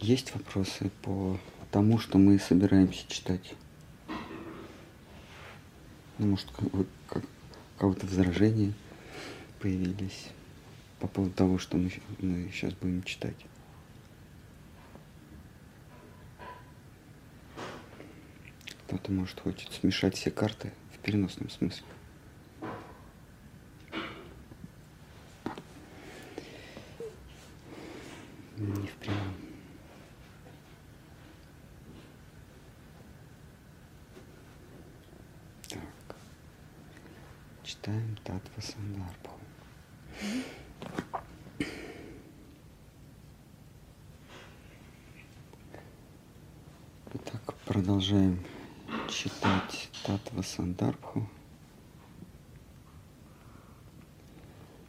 Есть вопросы по тому, что мы собираемся читать? Ну, может, как, кого-то возражения появились по поводу того, что мы, мы сейчас будем читать? Кто-то, может, хочет смешать все карты в переносном смысле. Не в прямом. Так. Читаем Татва Сандарбху. Итак, продолжаем читать Татва Сандарбху.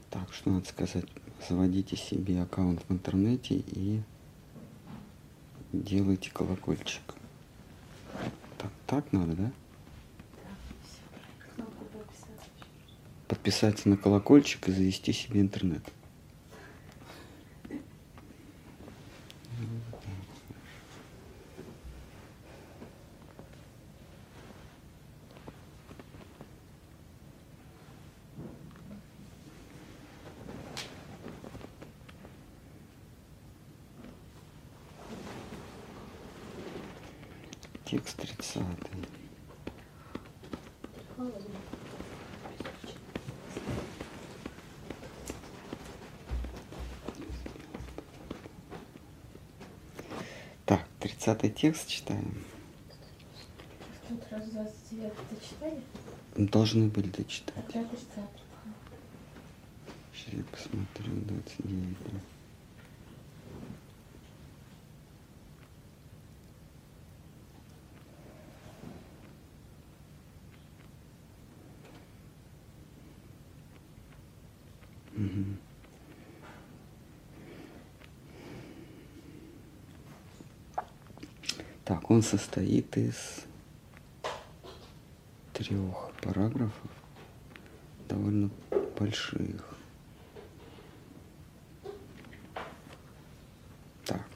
Так, что надо сказать? Заводите себе аккаунт в интернете и делайте колокольчик. Так, так надо, да? Подписаться на колокольчик и завести себе интернет. Текст 30. Так, 30 текст читаем. Тут раз 29 дочитали? Должны были дочитать. А 30 Сейчас я посмотрю, 29. да. Мгм. Так, состоит из трех параграфов, довольно больших. Так.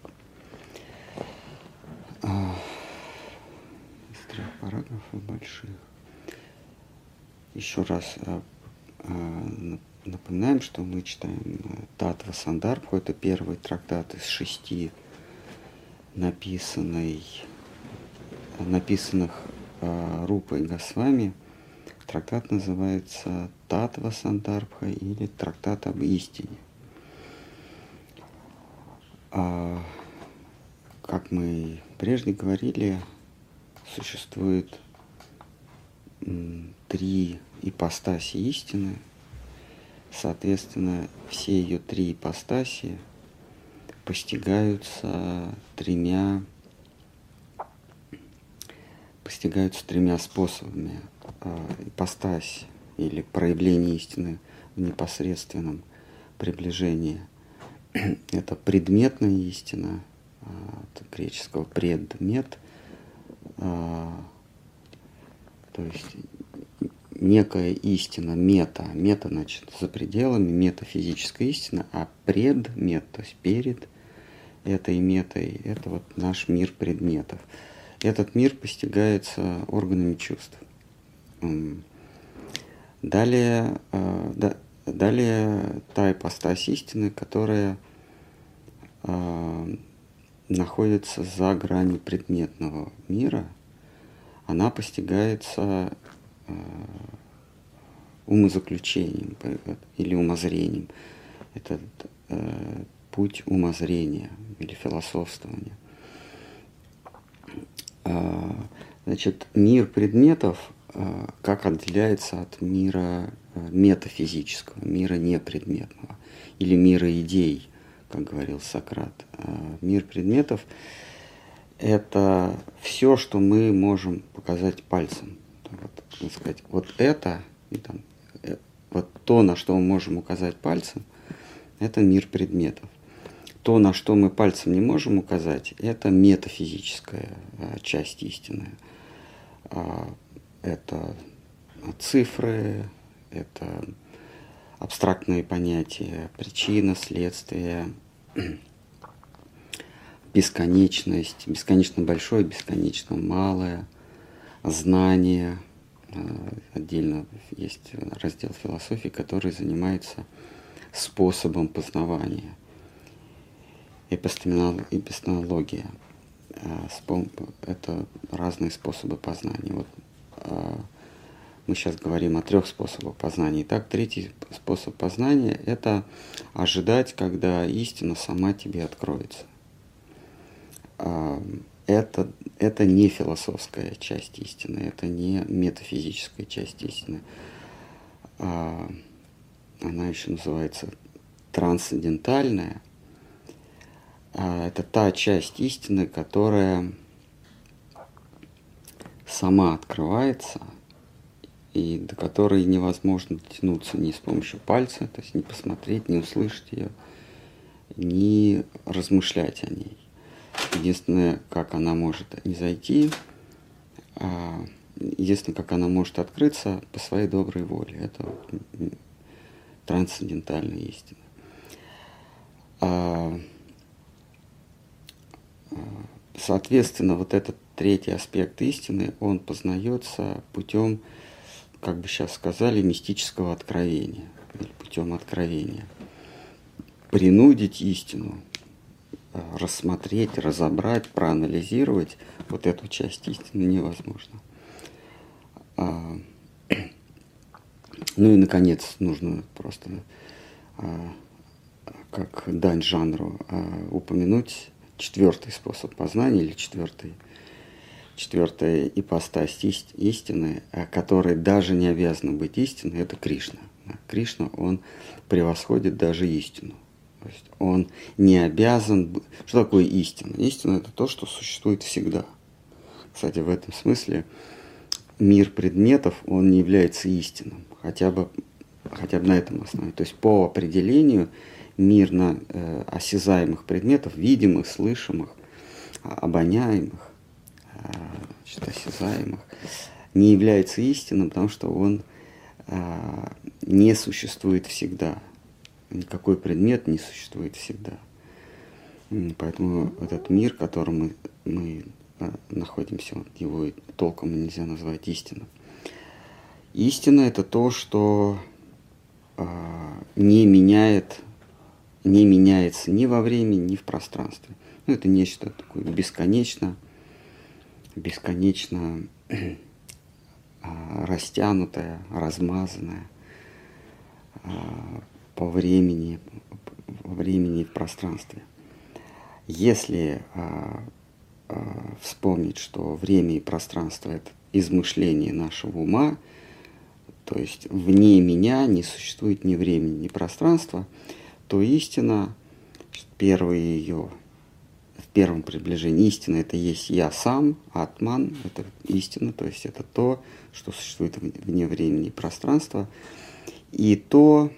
А, из трех параграфов больших. Еще раз а, а, нап- напоминаем, что мы читаем Татва Сандарбху. Это первый трактат из шести написанный, написанных э, Рупой Госвами. Трактат называется Татва Сандарбха или Трактат об истине. А, как мы прежде говорили, существует три ипостаси истины. Соответственно, все ее три ипостаси постигаются тремя постигаются тремя способами. А, Ипостась или проявление истины в непосредственном приближении. Это предметная истина, а, от греческого предмет, а, то есть некая истина, мета. Мета, значит, за пределами, метафизическая истина, а предмет, то есть перед этой метой, это вот наш мир предметов. Этот мир постигается органами чувств. Далее, э, да- далее та ипостась истины, которая э, находится за гранью предметного мира, она постигается э, умозаключением или умозрением. Это э, путь умозрения или философствования. А, Значит, мир предметов а, как отделяется от мира а, метафизического, мира непредметного или мира идей, как говорил Сократ. Мир предметов – это все, что мы можем показать пальцем. Вот, сказать, вот это, и там, э, вот то, на что мы можем указать пальцем, это мир предметов. То, на что мы пальцем не можем указать, это метафизическая а, часть истины. А, Это цифры, это абстрактные понятия, причина, следствие, бесконечность, бесконечно большое, бесконечно малое, знание. Э, отдельно есть раздел философии, который занимается способом познавания. Эпистемология. Э, это разные способы познания. Вот э, мы сейчас говорим о трех способах познания. Итак, третий способ познания – это ожидать, когда истина сама тебе откроется. А, это, это не философская часть истины, это не метафизическая часть истины. Она еще называется трансцендентальная. А, это та часть истины, которая сама открывается – и до которой невозможно дотянуться ни с помощью пальца, то есть не посмотреть, не услышать ее, не размышлять о ней. Единственное, как она может не зайти, а, единственное, как она может открыться по своей доброй воле. Это трансцендентальная истина. Соответственно, вот этот третий аспект истины, он познается путем как бы сейчас сказали, мистического откровения, или путем откровения. Принудить истину, э, рассмотреть, разобрать, проанализировать вот эту часть истины невозможно. А, ну и, наконец, нужно просто а, как дань жанру а, упомянуть четвертый способ познания или четвертый четвертая ипостась истины, э, которая даже не обязана быть истиной, это Кришна. Кришна, он превосходит даже истину. То есть он не обязан... Что такое истина? Истина – это то, что существует всегда. Кстати, в этом смысле мир предметов, он не является истинным, хотя бы, хотя бы на этом основании. То есть по определению мир на э, осязаемых предметов, видимых, слышимых, обоняемых, значит, осязаемых, не является истинным, потому что он а, не существует всегда. Никакой предмет не существует всегда. Поэтому этот мир, в котором мы, мы а, находимся, его толком нельзя назвать истинным. Истина это то, что а, не меняет, не меняется ни во времени, ни в пространстве. Ну, это нечто такое бесконечно бесконечно а, растянутая, размазанная а, по времени, по времени и в пространстве. Если а, вспомнить, что время и пространство – это измышление нашего ума, то есть вне меня не существует ни времени, ни пространства, то истина, первый ее в первом приближении истина это есть я сам, атман это истина, то есть это то, что существует вне времени и пространства. И то,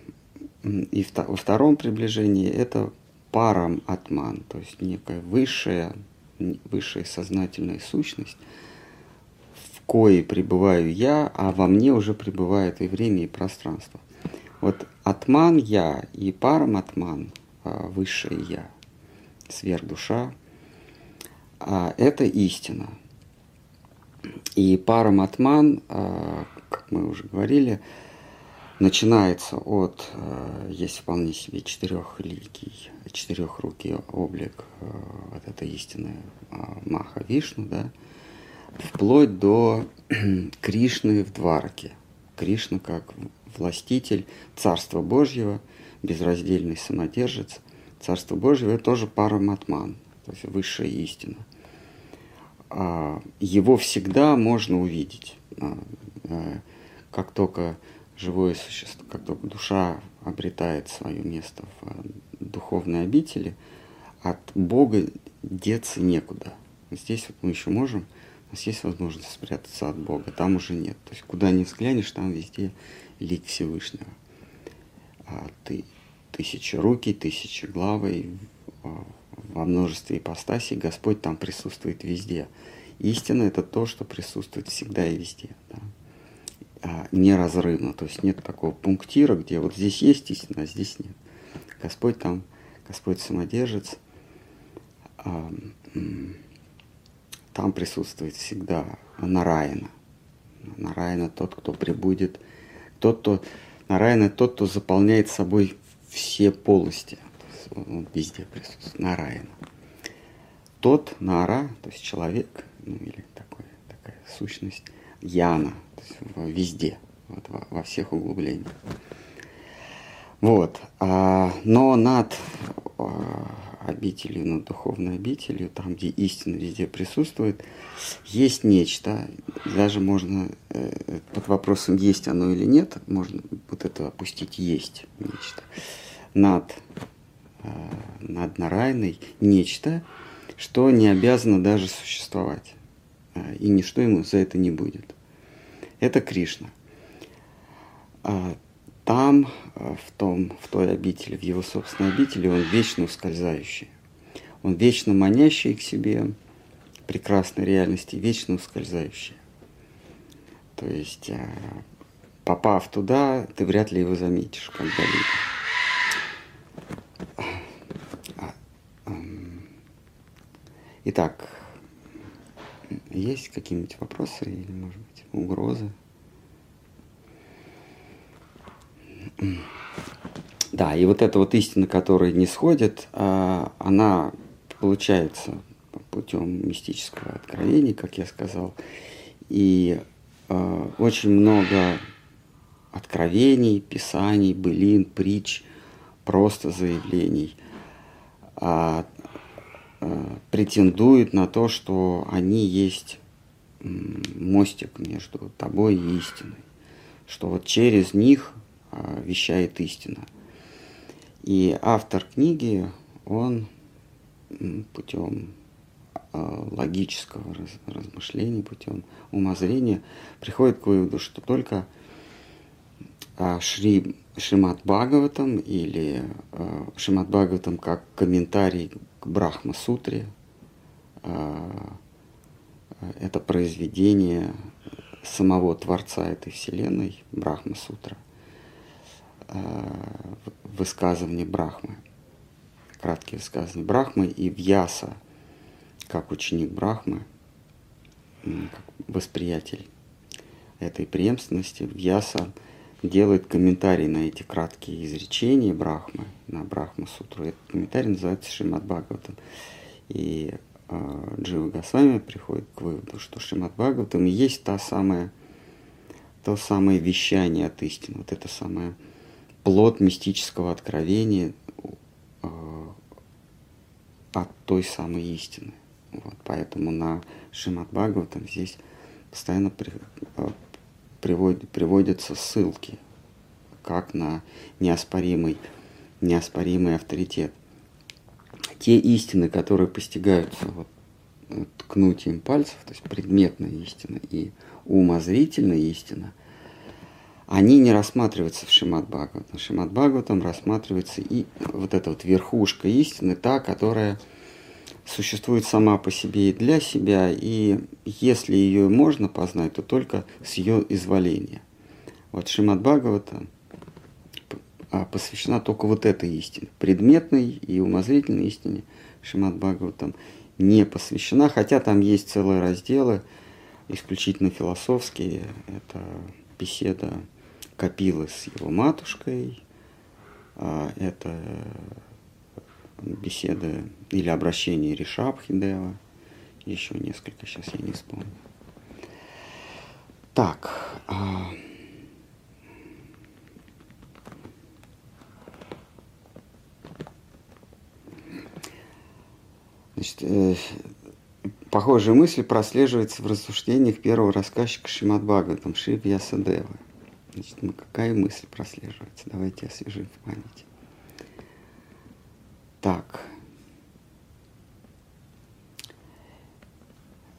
и во втором приближении это парам атман, то есть некая высшая, высшая сознательная сущность, в коей пребываю я, а во мне уже пребывает и время, и пространство. Вот атман я и парам атман, а, высшее я – сверхдуша, а это истина. И параматман, а, как мы уже говорили, начинается от, есть вполне себе четырехликий, четырехрукий облик, вот это истинная Маха Вишну, да, вплоть до Кришны в Двараке. Кришна как властитель Царства Божьего, безраздельный самодержец, Царство Божье – это тоже параматман, то есть высшая истина. А, его всегда можно увидеть. А, а, как только живое существо, как только душа обретает свое место в духовной обители, от Бога деться некуда. Здесь вот мы еще можем, у нас есть возможность спрятаться от Бога, там уже нет. То есть куда ни взглянешь, там везде лик Всевышнего. А руки, тысячи главы, во множестве ипостасей Господь там присутствует везде. Истина – это то, что присутствует всегда и везде. Да? А, неразрывно, то есть нет такого пунктира, где вот здесь есть истина, а здесь нет. Господь там, Господь самодержец, а, там присутствует всегда Нараина. Нараина тот, кто прибудет, тот, кто Нараина тот, кто заполняет собой все полости. Он везде присутствует. Нараина. Тот Нара, то есть человек, ну или такой, такая сущность, Яна, то есть везде, вот, во, во всех углублениях. Вот. А, но над а, обителью, над духовной обителью, там, где истина везде присутствует, есть нечто, даже можно э, под вопросом, есть оно или нет, можно вот это опустить, есть нечто. Над, э, над Нарайной нечто, что не обязано даже существовать, э, и ничто ему за это не будет. Это Кришна. Там, э, в, том, в той обители, в его собственной обители, он вечно ускользающий. Он вечно манящий к себе прекрасной реальности, вечно ускользающий. То есть, э, попав туда, ты вряд ли его заметишь когда-либо. А, итак, есть какие-нибудь вопросы или, может быть, угрозы? Да, и вот эта вот истина, которая не сходит, а, она получается путем мистического откровения, как я сказал. И а, очень много откровений, писаний, былин, притч, просто заявлений а, претендуют на то, что они есть мостик между тобой и истиной. Что вот через них вещает истина. И автор книги, он путем а, логического размышления, путем умозрения приходит к выводу, что только а, Шри, Шримат Бхагаватам или Шримат Бхагаватам как комментарий к Брахма Сутре, это произведение самого Творца этой Вселенной, Брахма Сутра. Э, высказывания Брахмы, краткие высказывания Брахмы и Вьяса, как ученик Брахмы, как восприятель этой преемственности, Вьяса делает комментарий на эти краткие изречения Брахмы, на Брахма Сутру. Этот комментарий называется Шримад Бхагаватам. И э, Джива Госвами приходит к выводу, что Шримад Бхагаватам есть та самая, то самое вещание от истины, вот это самое плод мистического откровения э, от той самой истины. Вот, поэтому на Шимат Бхагаватам здесь постоянно при, э, приводят, приводятся ссылки, как на неоспоримый, неоспоримый авторитет. Те истины, которые постигаются вот, ткнутием пальцев, то есть предметная истина и умозрительная истина – они не рассматриваются в Шимат Бхагаватам. Шимат Бхагаватам рассматривается и вот эта вот верхушка истины, та, которая существует сама по себе и для себя, и если ее можно познать, то только с ее изволения. Вот Шимат Бхагавата а, посвящена только вот этой истине. Предметной и умозрительной истине Шимат Бхагаватам не посвящена, хотя там есть целые разделы, исключительно философские. Это беседа Капилы с его матушкой. А, это беседа или обращение Ришабхидева. Еще несколько, сейчас я не вспомню. Так. А, значит, э, похожая мысль прослеживается в рассуждениях первого рассказчика Шимат Бхагаватам Шив Ясадева. Значит, ну, какая мысль прослеживается? Давайте освежим в памяти. Так.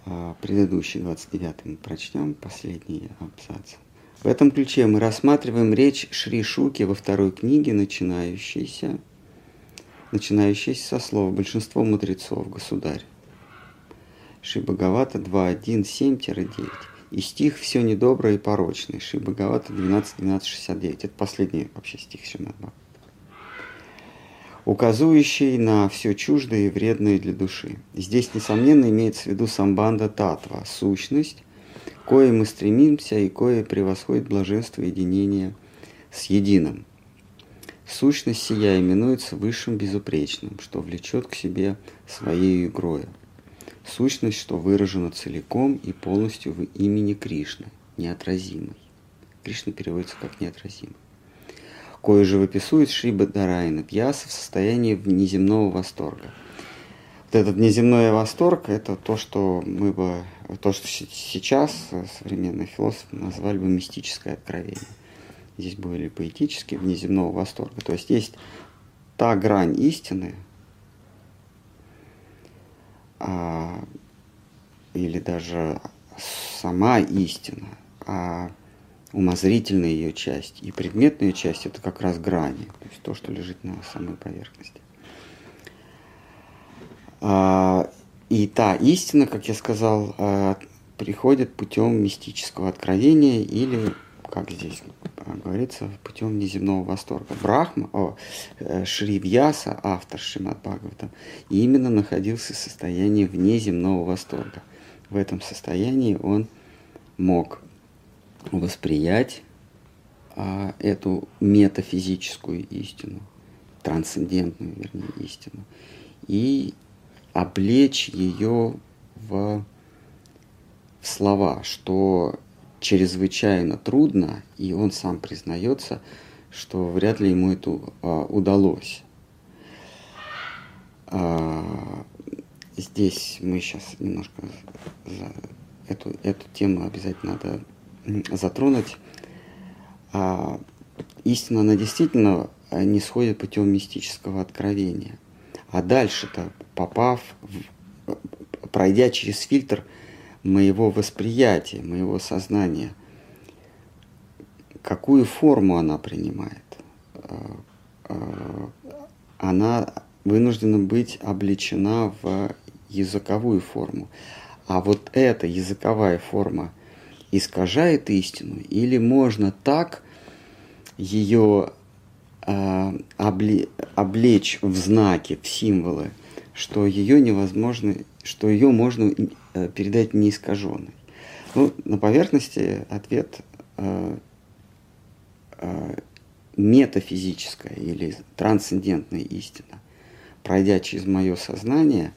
А, предыдущий 29 мы прочтем, последний абзац. В этом ключе мы рассматриваем речь Шри Шуки во второй книге, начинающейся, начинающейся со слова «Большинство мудрецов, государь». Шри Бхагавата 2.1.7-9 и стих «Все недоброе и порочное». Ши Бхагавата 12, 12, 69. Это последний вообще стих Шримад указывающий на все чуждое и вредное для души. Здесь, несомненно, имеется в виду самбанда татва, сущность, кое мы стремимся и кое превосходит блаженство единения с единым. Сущность сия именуется высшим безупречным, что влечет к себе своей игрою. Сущность, что выражена целиком и полностью в имени Кришны, неотразимой. Кришна переводится как неотразимый. Кое же выписывает Шри Бадарайна Пьяса в состоянии внеземного восторга. Вот этот внеземной восторг – это то, что мы бы, то, что сейчас современные философы назвали бы мистическое откровение здесь были поэтические, внеземного восторга. То есть есть та грань истины, а, или даже сама истина, а умозрительная ее часть и предметная часть это как раз грани, то есть то, что лежит на самой поверхности. А, и та истина, как я сказал, а, приходит путем мистического откровения или как здесь говорится, путем неземного восторга. Брахма, о, э, Шри Вьяса, автор Шримад Бхагавата, именно находился в состоянии внеземного восторга. В этом состоянии он мог восприять а, эту метафизическую истину, трансцендентную, вернее, истину, и облечь ее в, в слова, что чрезвычайно трудно, и он сам признается, что вряд ли ему это а, удалось. А, здесь мы сейчас немножко за эту, эту тему обязательно надо затронуть. А, истина, она действительно не сходит путем мистического откровения. А дальше-то, попав, в, пройдя через фильтр – моего восприятия, моего сознания, какую форму она принимает. Э, э, она вынуждена быть облечена в языковую форму. А вот эта языковая форма искажает истину, или можно так ее э, обле, облечь в знаки, в символы, что ее невозможно, что ее можно передать неискаженный. Ну, на поверхности ответ э, э, метафизическая или трансцендентная истина, пройдя через мое сознание,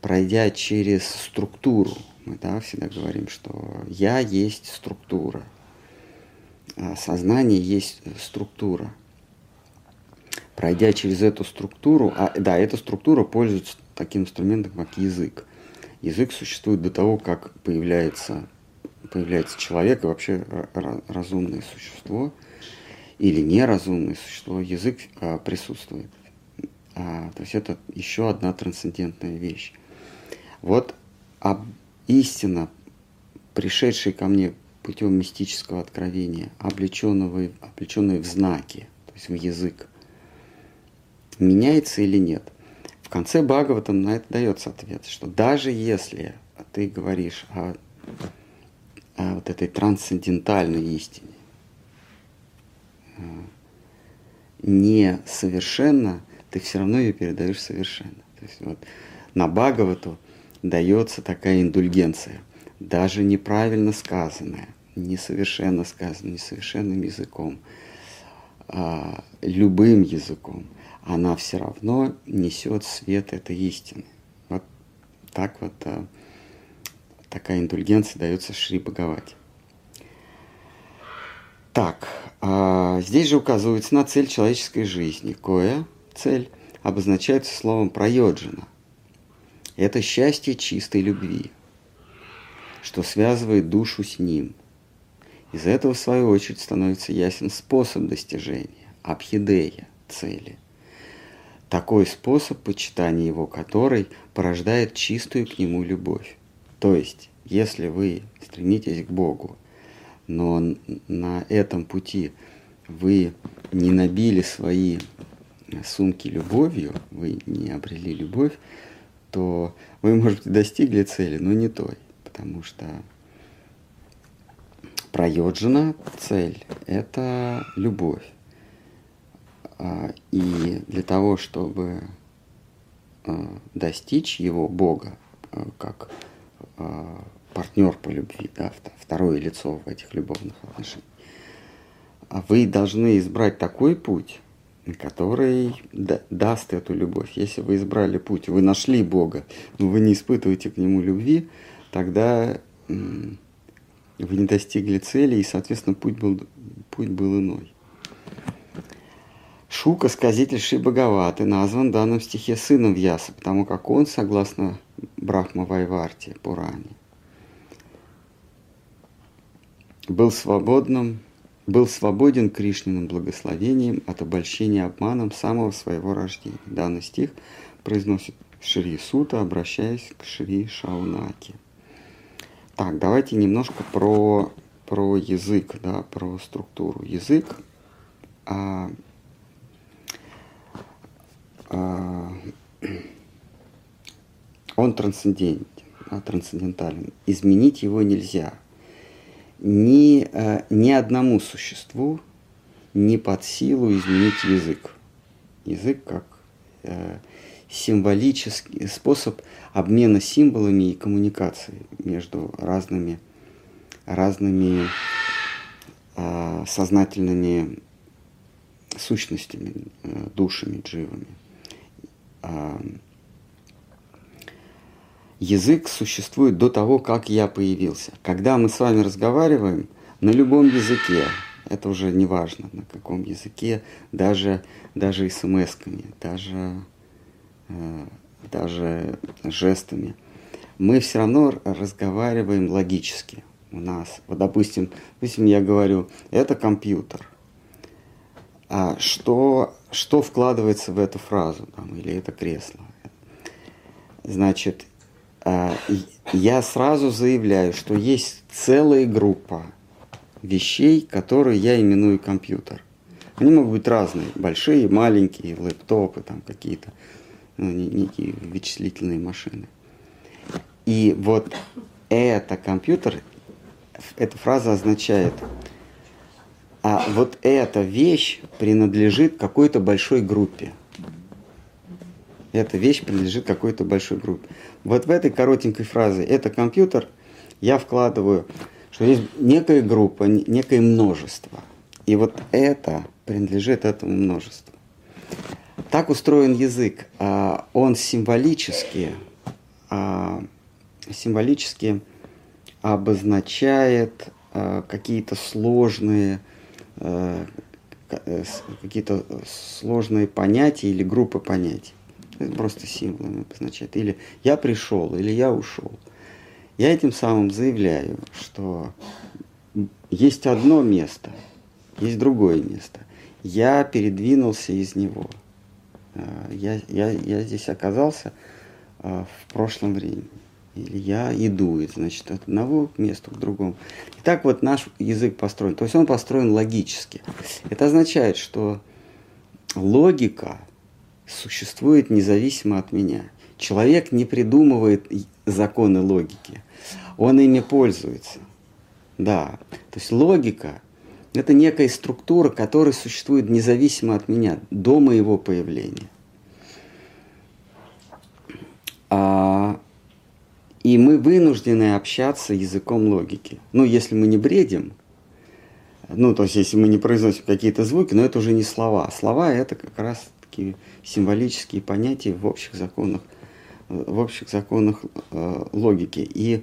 пройдя через структуру, мы да, всегда говорим, что я есть структура, а сознание есть структура. Пройдя через эту структуру, а, да, эта структура пользуется таким инструментом, как язык. Язык существует до того, как появляется, появляется человек и вообще разумное существо или неразумное существо. Язык а, присутствует. А, то есть это еще одна трансцендентная вещь. Вот об, истина, пришедшая ко мне путем мистического откровения, облеченного, облеченная в знаки, то есть в язык, меняется или нет? Конце Бхагаватам на это дается ответ, что даже если ты говоришь о, о вот этой трансцендентальной истине, э, не совершенно, ты все равно ее передаешь совершенно. То есть вот на Бхагавату дается такая индульгенция, даже неправильно сказанная, несовершенно сказанная, несовершенным языком, а, любым языком – она все равно несет свет этой истины. Вот так вот а, такая индульгенция дается Шри Бхагавати. Так, а, здесь же указывается на цель человеческой жизни. Кое цель обозначается словом проёджина. Это счастье чистой любви, что связывает душу с ним. Из этого, в свою очередь, становится ясен способ достижения, абхидея, цели такой способ почитания его, который порождает чистую к нему любовь. То есть, если вы стремитесь к Богу, но на этом пути вы не набили свои сумки любовью, вы не обрели любовь, то вы, может быть, достигли цели, но не той, потому что проёджена цель – это любовь. А, и для того, чтобы достичь его Бога, как партнер по любви, да, второе лицо в этих любовных отношениях, вы должны избрать такой путь, который даст эту любовь. Если вы избрали путь, вы нашли Бога, но вы не испытываете к Нему любви, тогда вы не достигли цели, и, соответственно, путь был, путь был иной. Шука, сказитель Ши Бхагаваты, назван в данном стихе сыном Вьяса, потому как он, согласно Брахма Вайварте, Пуране, был свободным был свободен Кришниным благословением от обольщения обманом самого своего рождения. Данный стих произносит Шри Сута, обращаясь к Шри Шаунаки. Так, давайте немножко про, про язык, да, про структуру. Язык а, он трансцендентен, трансцендентален. Изменить его нельзя – ни, э, ни одному существу не под силу изменить язык. Язык как э, символический способ обмена символами и коммуникации между разными, разными э, сознательными сущностями, душами, дживами. Язык существует до того, как я появился. Когда мы с вами разговариваем на любом языке, это уже не важно, на каком языке, даже, даже смс-ками, даже, э, даже жестами, мы все равно разговариваем логически. У нас, вот, допустим, допустим, я говорю, это компьютер. А что, что вкладывается в эту фразу, там, или это кресло? Значит, а, я сразу заявляю, что есть целая группа вещей, которые я именую компьютер. Они могут быть разные, большие, маленькие, лэптопы, там какие-то, ну, некие вычислительные машины. И вот это компьютер, эта фраза означает, а вот эта вещь принадлежит какой-то большой группе. Эта вещь принадлежит какой-то большой группе. Вот в этой коротенькой фразе «это компьютер» я вкладываю, что есть некая группа, некое множество. И вот это принадлежит этому множеству. Так устроен язык. А, он символически, а, символически обозначает а, какие-то сложные какие-то сложные понятия или группы понятий. Это просто символами обозначает. Или я пришел, или я ушел. Я этим самым заявляю, что есть одно место, есть другое место. Я передвинулся из него. А, я, я, я здесь оказался в прошлом времени. Или я иду, значит, от одного к месту к другому. И так вот наш язык построен. То есть он построен логически. Это означает, что логика – существует независимо от меня. Человек не придумывает законы логики, он ими пользуется. Да, то есть логика – это некая структура, которая существует независимо от меня до моего появления. А, и мы вынуждены общаться языком логики. Ну, если мы не бредим, ну, то есть если мы не произносим какие-то звуки, но это уже не слова. Слова – это как раз такие символические понятия в общих законах, в общих законах э, логики. И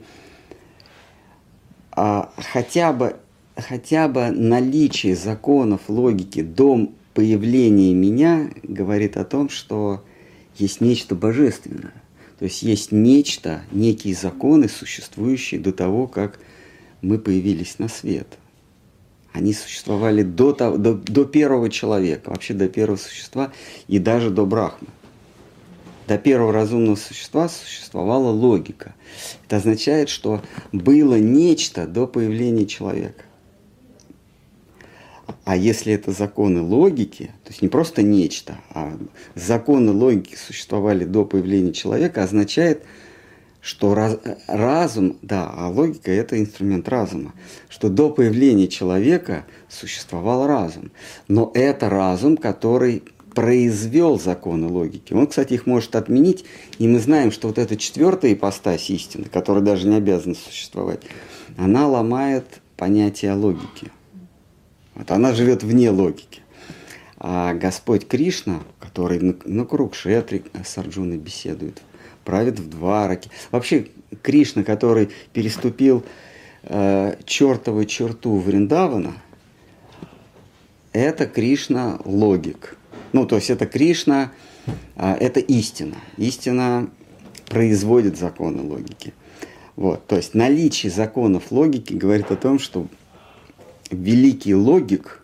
а, хотя, бы, хотя бы наличие законов логики до появления меня говорит о том, что есть нечто божественное. То есть есть нечто, некие законы, существующие до того, как мы появились на свет они существовали до, того, до, до первого человека, вообще до первого существа и даже до Брахмы. До первого разумного существа существовала логика. Это означает, что было нечто до появления человека. А если это законы логики, то есть не просто нечто, а законы логики существовали до появления человека, означает, что раз, разум, да, а логика – это инструмент разума, что до появления человека существовал разум. Но это разум, который произвел законы логики. Он, кстати, их может отменить, и мы знаем, что вот эта четвертая ипостась истины, которая даже не обязана существовать, она ломает понятие логики. Вот она живет вне логики. А Господь Кришна, который на, на круг Шетри с Арджуной беседует, правит в Двараке. Вообще Кришна, который переступил э, чертову черту Вриндавана, это Кришна логик. Ну, то есть это Кришна, э, это истина. Истина производит законы логики. Вот, то есть наличие законов логики говорит о том, что великий логик,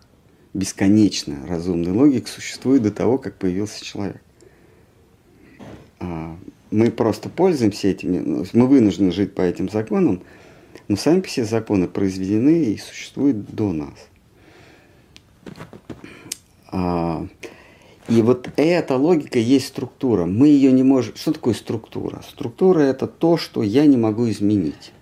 бесконечно разумный логик, существует до того, как появился человек. А, мы просто пользуемся этими, ну, мы вынуждены жить по этим законам, но сами все законы произведены и существуют до нас. А, и вот эта логика есть структура. Мы ее не можем... Что такое структура? Структура – это то, что я не могу изменить.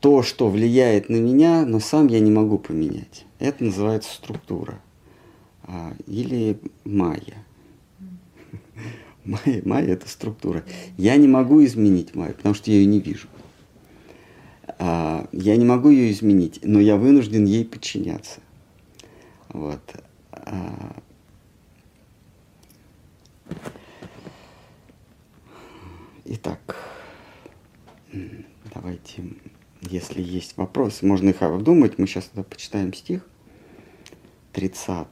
То, что влияет на меня, но сам я не могу поменять. Это называется структура. А, или майя. Майя, майя – это структура. Я не могу изменить майю, потому что я ее не вижу. А, я не могу ее изменить, но я вынужден ей подчиняться. Вот. А, итак, давайте, если есть вопросы, можно их обдумать. Мы сейчас тогда почитаем стих 30.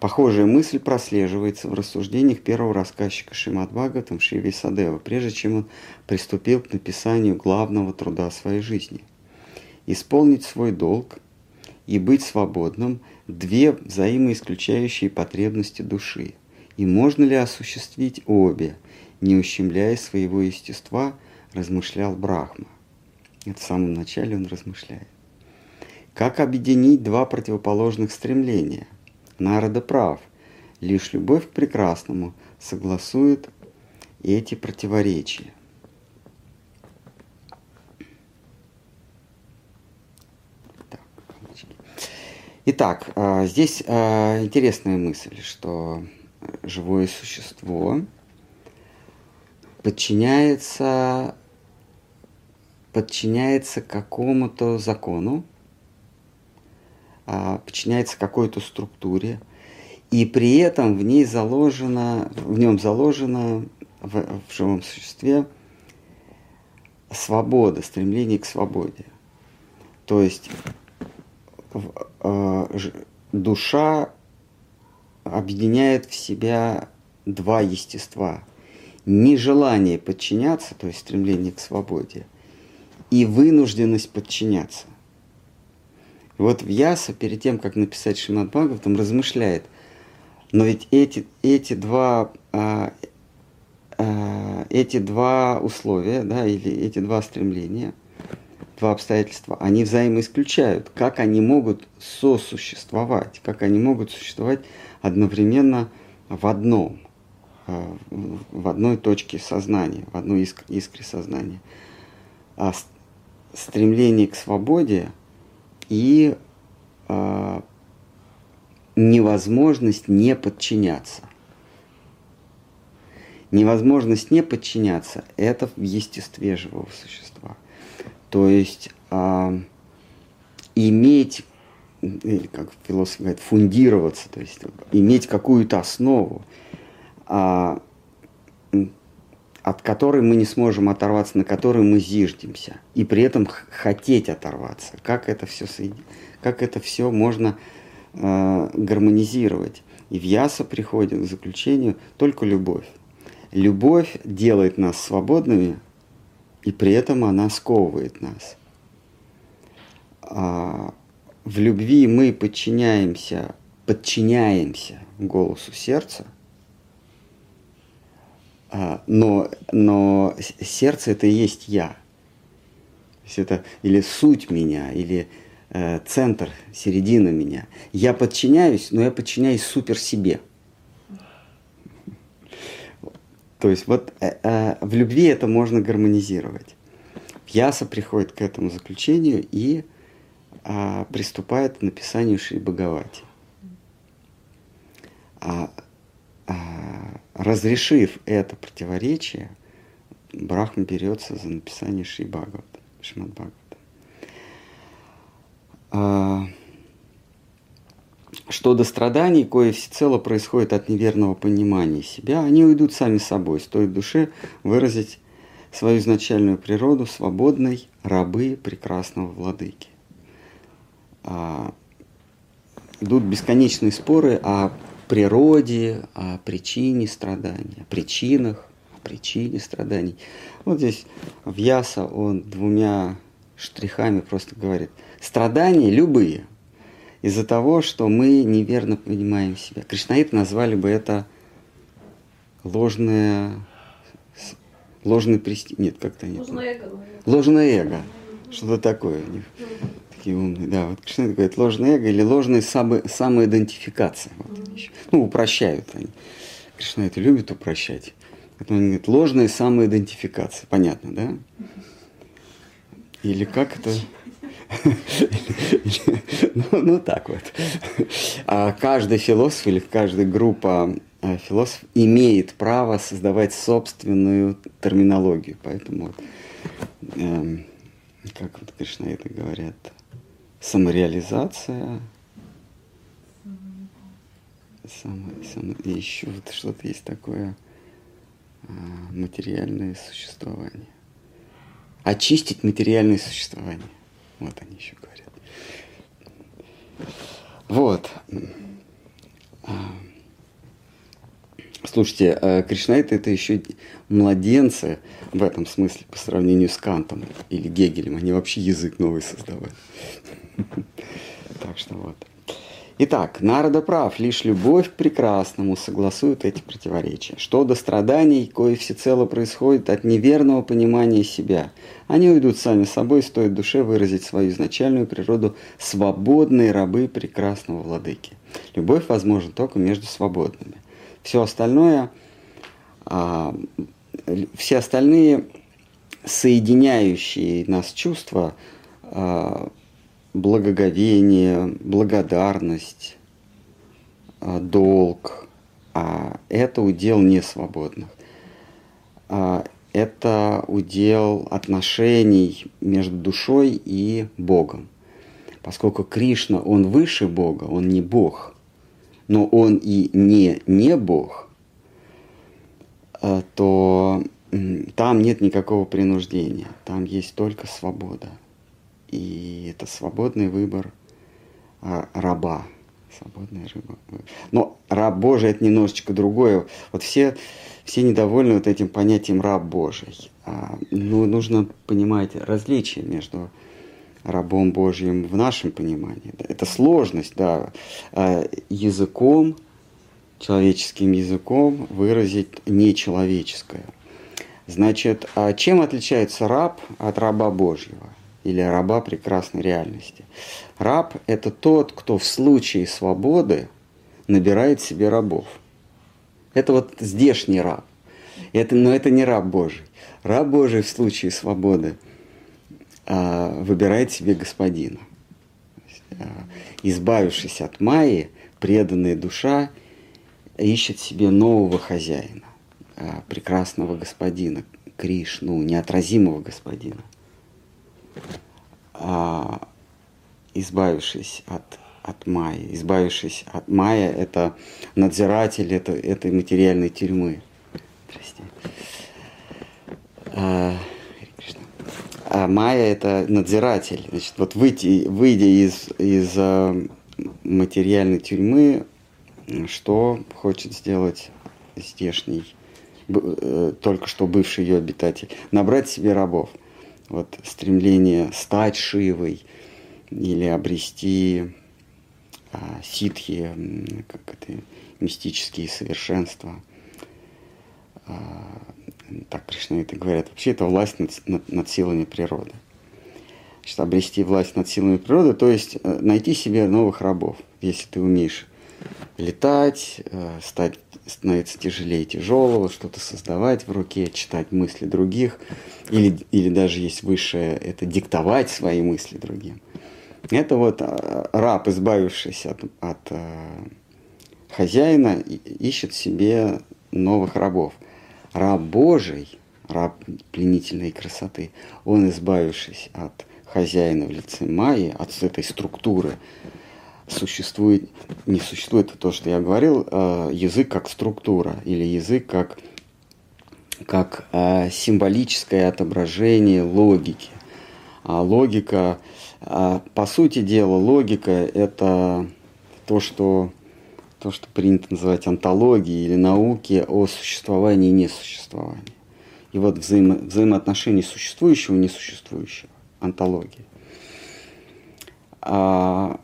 Похожая мысль прослеживается в рассуждениях первого рассказчика Шимат Бхагаватам Шиви Садева, прежде чем он приступил к написанию главного труда своей жизни. Исполнить свой долг и быть свободным – две взаимоисключающие потребности души. И можно ли осуществить обе, не ущемляя своего естества, размышлял Брахма. Это в самом начале он размышляет. Как объединить два противоположных стремления – Народа прав. Лишь любовь к прекрасному согласует эти противоречия. Итак, а, здесь а, интересная мысль, что живое существо подчиняется, подчиняется какому-то закону, а, подчиняется какой-то структуре, и при этом в ней заложено, в нем заложено в, в живом существе свобода, стремление к свободе. То есть э, душа объединяет в себя два естества. Нежелание подчиняться, то есть стремление к свободе, и вынужденность подчиняться. Вот в Яса, перед тем, как написать Шимат Бхагаватам, размышляет, но ведь эти, эти два а, а, эти два условия, да, или эти два стремления, два обстоятельства, они взаимоисключают. Как они могут сосуществовать, как они могут существовать одновременно в одном, а, в одной точке сознания, в одной искре, искре сознания. Стремление к свободе и э, невозможность не подчиняться. Невозможность не подчиняться – это в естестве живого существа. То есть э, иметь, как философ говорит, фундироваться, то есть иметь какую-то основу, э, от которой мы не сможем оторваться, на которой мы зиждемся, и при этом хотеть оторваться. Как это все, как это все можно э, гармонизировать? И в Яса приходит к заключению только любовь. Любовь делает нас свободными, и при этом она сковывает нас. А в любви мы подчиняемся, подчиняемся голосу сердца – но, но сердце это и есть я. То есть это или суть меня, или э, центр, середина меня. Я подчиняюсь, но я подчиняюсь супер себе. То есть вот э, э, в любви это можно гармонизировать. Яса приходит к этому заключению и э, приступает к написанию Шри Бхагавати. А разрешив это противоречие, Брахма берется за написание Шри Бхагавата, Шримад Бхагавата. А, что до страданий, кое всецело происходит от неверного понимания себя, они уйдут сами собой, стоит душе выразить свою изначальную природу свободной рабы прекрасного владыки. А, идут бесконечные споры о природе, о причине страданий, о причинах, о причине страданий. Вот здесь в Яса он двумя штрихами просто говорит, страдания любые – из-за того, что мы неверно понимаем себя. Кришнаиты назвали бы это ложное, ложный престиж. Нет, как-то нет. Ложное эго. Ложное эго. Что-то такое у них. Такие умные. Да, вот Кришнаиты говорят ложное эго или ложная само, самоидентификация. Вот. Ну, упрощают они. Кришнаиты любят упрощать. Поэтому они говорят, ложная самоидентификация. Понятно, да? Или как это? ну, ну так вот. А каждый философ или каждая группа э, философов имеет право создавать собственную терминологию. Поэтому, вот, эм, как вот Кришна это говорят, самореализация, само, само, и еще вот что-то есть такое э, материальное существование. Очистить материальное существование. Вот они еще говорят. Вот. А, слушайте, э, Кришнаиты это еще младенцы в этом смысле по сравнению с Кантом или Гегелем. Они вообще язык новый создавали. Так что вот. Итак, Народа прав, лишь любовь к прекрасному согласует эти противоречия. Что до страданий, кое всецело происходит от неверного понимания себя. Они уйдут сами собой, стоит душе выразить свою изначальную природу свободные рабы прекрасного владыки. Любовь возможна только между свободными. Все остальное, а, все остальные соединяющие нас чувства а, благоговение, благодарность, а, долг, а это удел несвободных. А это удел отношений между душой и Богом. Поскольку Кришна, он выше Бога, он не Бог, но он и не не Бог, а, то там нет никакого принуждения, там есть только свобода. И это свободный выбор а, раба. Свободная рыба. Но раб Божий это немножечко другое. Вот все, все недовольны вот этим понятием раб Божий. А, ну, нужно понимать различия между рабом Божьим в нашем понимании. Это сложность, да, а, языком, человеческим языком выразить нечеловеческое. Значит, чем отличается раб от раба Божьего? Или раба прекрасной реальности. Раб – это тот, кто в случае свободы набирает себе рабов. Это вот здешний раб. Это, но это не раб Божий. Раб Божий в случае свободы а, выбирает себе господина. А, избавившись от Майи, преданная душа ищет себе нового хозяина, а, прекрасного господина, Кришну, неотразимого господина избавившись от, от Майи. Избавившись от Майя, это надзиратель это, этой материальной тюрьмы. Прости. А, а Майя это надзиратель. Значит, вот выйти, выйдя из, из а, материальной тюрьмы, что хочет сделать здешний, э, только что бывший ее обитатель? Набрать себе рабов – вот стремление стать Шивой или обрести а, ситхи, как это, мистические совершенства. А, так Кришна это говорят. Вообще это власть над, над, над силами природы. Значит, обрести власть над силами природы, то есть э, найти себе новых рабов, если ты умеешь летать, э, стать, становиться тяжелее тяжелого, что-то создавать в руке, читать мысли других, или, или даже есть высшее, это диктовать свои мысли другим. Это вот э, раб, избавившись от, от э, хозяина, ищет себе новых рабов. Раб Божий, раб пленительной красоты, он, избавившись от хозяина в лице Майи, от этой структуры, существует, не существует то, что я говорил, э, язык как структура или язык как, как э, символическое отображение логики. А логика, а, по сути дела, логика – это то, что, то, что принято называть антологией или науки о существовании и несуществовании. И вот взаимо, взаимоотношения существующего и несуществующего, антология. А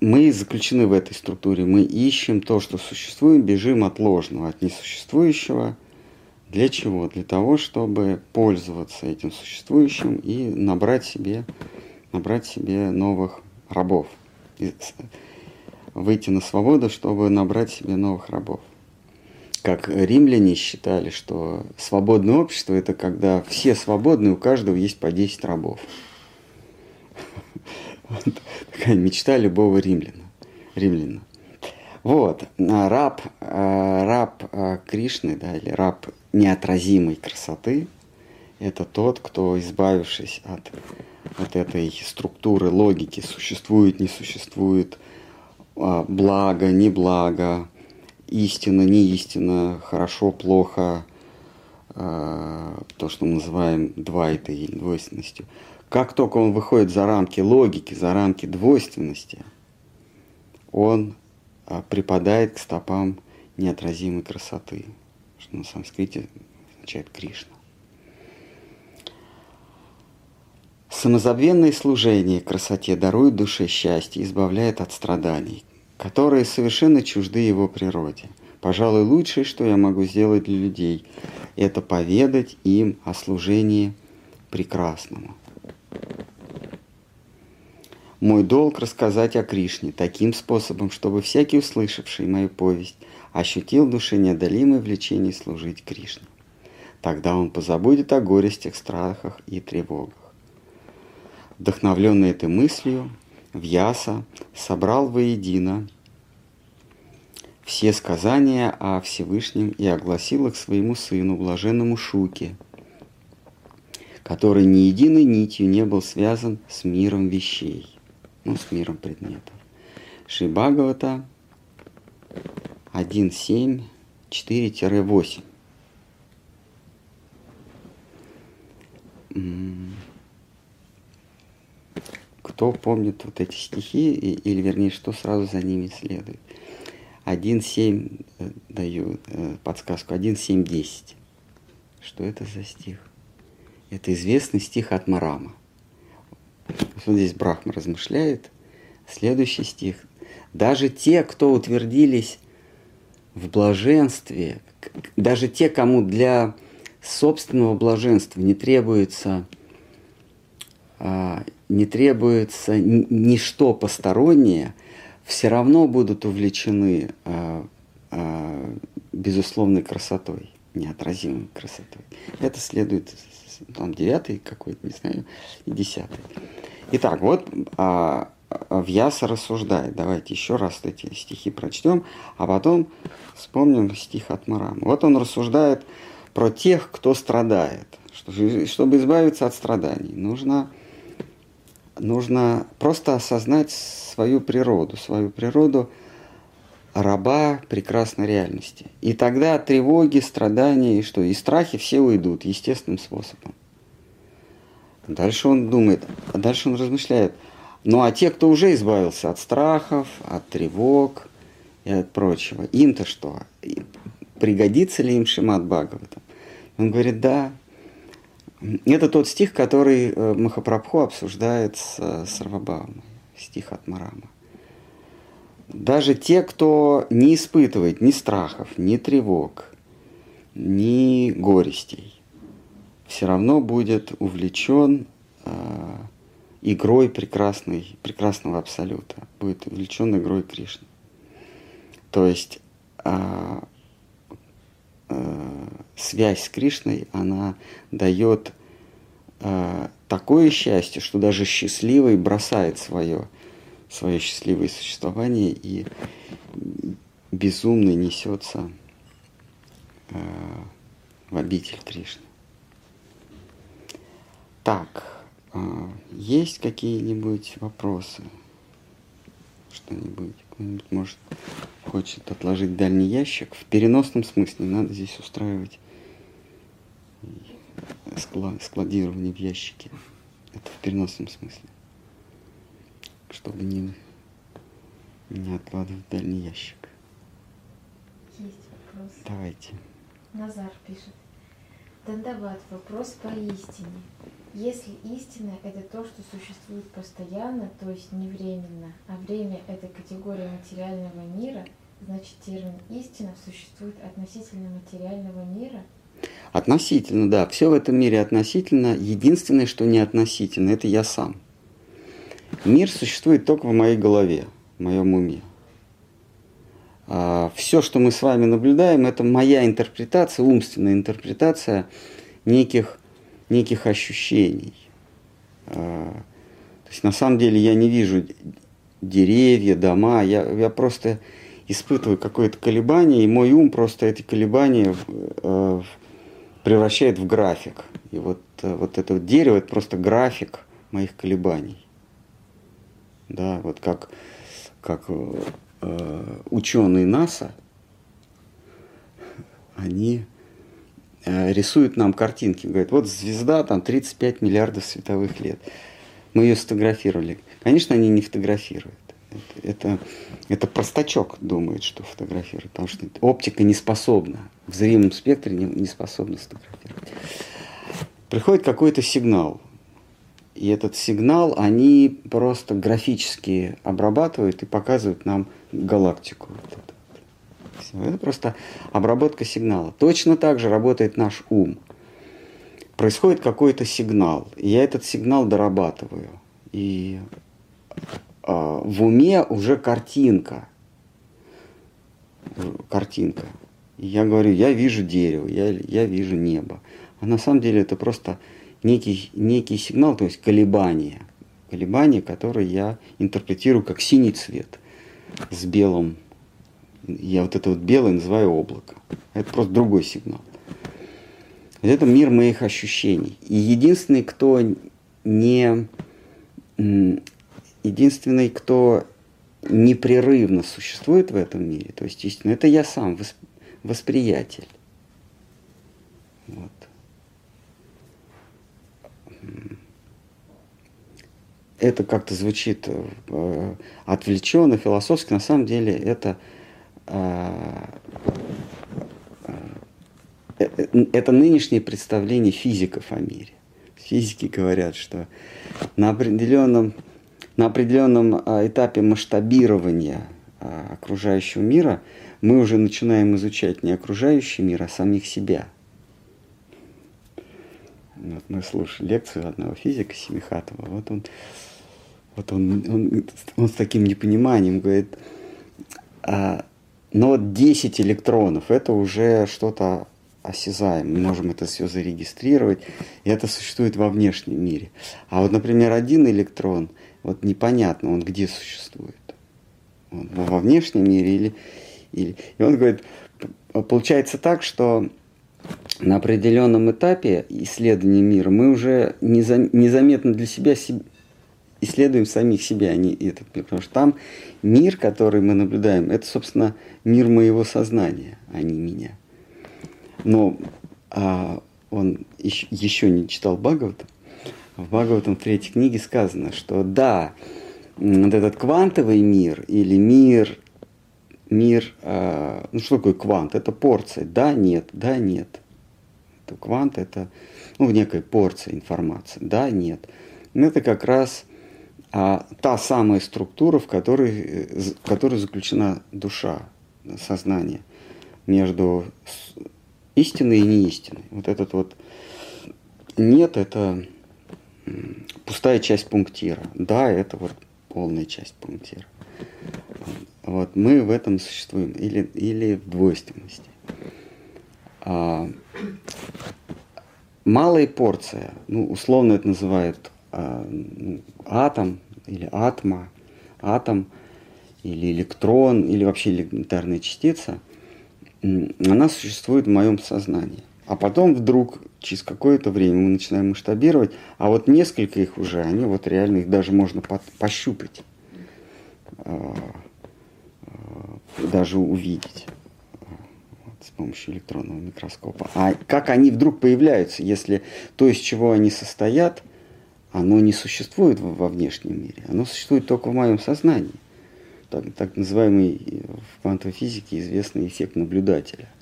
мы заключены в этой структуре, мы ищем то, что существует, бежим от ложного, от несуществующего. Для чего? Для того, чтобы пользоваться этим существующим и набрать себе, набрать себе новых рабов. И выйти на свободу, чтобы набрать себе новых рабов. Как римляне считали, что свободное общество – это когда все свободны, у каждого есть по 10 рабов. Такая мечта любого римляна. римляна. Вот, а раб, а, раб а, Кришны, да, или раб неотразимой красоты, это тот, кто, избавившись от от этой структуры логики, существует, не существует, благо, не благо, истина, не истина, хорошо, плохо, то, что мы называем двайтой или двойственностью – как только он выходит за рамки логики, за рамки двойственности, он а, припадает к стопам неотразимой красоты, что на санскрите означает Кришна. Самозабвенное служение красоте дарует душе счастье, избавляет от страданий, которые совершенно чужды его природе. Пожалуй, лучшее, что я могу сделать для людей, это поведать им о служении прекрасному. Мой долг рассказать о Кришне таким способом, чтобы всякий, услышавший мою повесть, ощутил в душе неодолимое влечение служить Кришне. Тогда он позабудет о горестях, страхах и тревогах. Вдохновленный этой мыслью, Вьяса собрал воедино все сказания о Всевышнем и огласил их своему сыну, блаженному Шуке, который ни единой нитью не был связан с миром вещей ну, с миром предметов. Шри Бхагавата 1.7, 4-8. Кто помнит вот эти стихи, или вернее, что сразу за ними следует? 1.7 э, даю э, подсказку, 1.7.10. Что это за стих? Это известный стих от Марама. Вот здесь Брахма размышляет. Следующий стих. Даже те, кто утвердились в блаженстве, даже те, кому для собственного блаженства не требуется, а, не требуется ничто постороннее, все равно будут увлечены а, а, безусловной красотой, неотразимой красотой. Это следует там девятый какой-то, не знаю, и десятый. Итак, вот а, а, Вьяса рассуждает. Давайте еще раз эти стихи прочтем, а потом вспомним стих от Марама. Вот он рассуждает про тех, кто страдает. Чтобы избавиться от страданий, нужно, нужно просто осознать свою природу, свою природу раба прекрасной реальности. И тогда тревоги, страдания и что? И страхи все уйдут естественным способом. Дальше он думает, а дальше он размышляет. Ну а те, кто уже избавился от страхов, от тревог и от прочего, им-то что? Пригодится ли им Шимат Бхагавата? Он говорит, да. Это тот стих, который э, Махапрабху обсуждает с Сарвабаумой, стих от Марама. Даже те, кто не испытывает ни страхов, ни тревог, ни горестей, все равно будет увлечен э, игрой прекрасной, прекрасного абсолюта, будет увлечен игрой Кришны. То есть э, э, связь с Кришной, она дает э, такое счастье, что даже счастливый бросает свое, свое счастливое существование и безумно несется э, в обитель Кришны. Так, э, есть какие-нибудь вопросы? Что-нибудь? Может хочет отложить дальний ящик? В переносном смысле надо здесь устраивать складирование в ящике. Это в переносном смысле. Чтобы не, не откладывать в дальний ящик. Есть вопрос. Давайте. Назар пишет. Дандабат, вопрос по истине. Если истина – это то, что существует постоянно, то есть не временно, а время – это категория материального мира, значит термин «истина» существует относительно материального мира – Относительно, да. Все в этом мире относительно. Единственное, что не относительно, это я сам. Мир существует только в моей голове, в моем уме. А все, что мы с вами наблюдаем, это моя интерпретация, умственная интерпретация неких, неких ощущений. А, то есть на самом деле я не вижу деревья, дома, я, я просто испытываю какое-то колебание, и мой ум просто эти колебания э, превращает в график. И вот, э, вот это вот дерево это просто график моих колебаний. Да, вот как, как э, ученые НАСА, они э, рисуют нам картинки. Говорят, вот звезда там 35 миллиардов световых лет. Мы ее сфотографировали. Конечно, они не фотографируют. Это, это простачок думает, что фотографирует, потому что оптика не способна, в зримом спектре не, не способна сфотографировать. Приходит какой-то сигнал, и этот сигнал они просто графически обрабатывают и показывают нам галактику. Это просто обработка сигнала. Точно так же работает наш ум. Происходит какой-то сигнал, я этот сигнал дорабатываю. И а, в уме уже картинка. Картинка. И я говорю, я вижу дерево, я, я вижу небо. А на самом деле это просто некий, некий сигнал, то есть колебание. Колебание, которое я интерпретирую как синий цвет с белым. Я вот это вот белое называю облако. Это просто другой сигнал. Это мир моих ощущений. И единственный, кто не единственный, кто непрерывно существует в этом мире, то есть истинно, это я сам, восприятель. Вот. Это как-то звучит э, отвлеченно, философски, на самом деле это, э, э, э, это нынешнее представление физиков о мире. Физики говорят, что на определенном на определенном а, этапе масштабирования а, окружающего мира мы уже начинаем изучать не окружающий мир, а самих себя. Вот мы слушали лекцию одного физика Семихатова. Вот он, вот он, он, он с таким непониманием говорит, а, но вот 10 электронов это уже что-то осязаем, мы можем это все зарегистрировать, и это существует во внешнем мире. А вот, например, один электрон – вот непонятно, он где существует. Он во внешнем мире или, или... И он говорит, получается так, что на определенном этапе исследования мира мы уже незаметно для себя исследуем самих себя, а не этот мир. Потому что там мир, который мы наблюдаем, это, собственно, мир моего сознания, а не меня. Но а, он еще, не читал Бхагавата, в Бхагаватам в третьей книге сказано, что да, вот этот квантовый мир или мир, мир, э, ну что такое квант? Это порция, да, нет, да, нет. Это квант это ну, некая порция информации, да, нет. Но это как раз а, та самая структура, в которой, в которой заключена душа, сознание между истиной и неистиной. Вот этот вот нет, это пустая часть пунктира. Да, это вот полная часть пунктира. Вот мы в этом существуем или, или в двойственности. А, малая порция, ну, условно это называют а, ну, атом или атма, атом или электрон или вообще элементарная частица. она существует в моем сознании. А потом вдруг, через какое-то время мы начинаем масштабировать, а вот несколько их уже, они вот реально, их даже можно пощупать, а, а, даже увидеть с помощью электронного микроскопа. А как они вдруг появляются, если то, из чего они состоят, оно не существует во внешнем мире, оно существует только в моем сознании. Так, так называемый в квантовой физике известный эффект наблюдателя –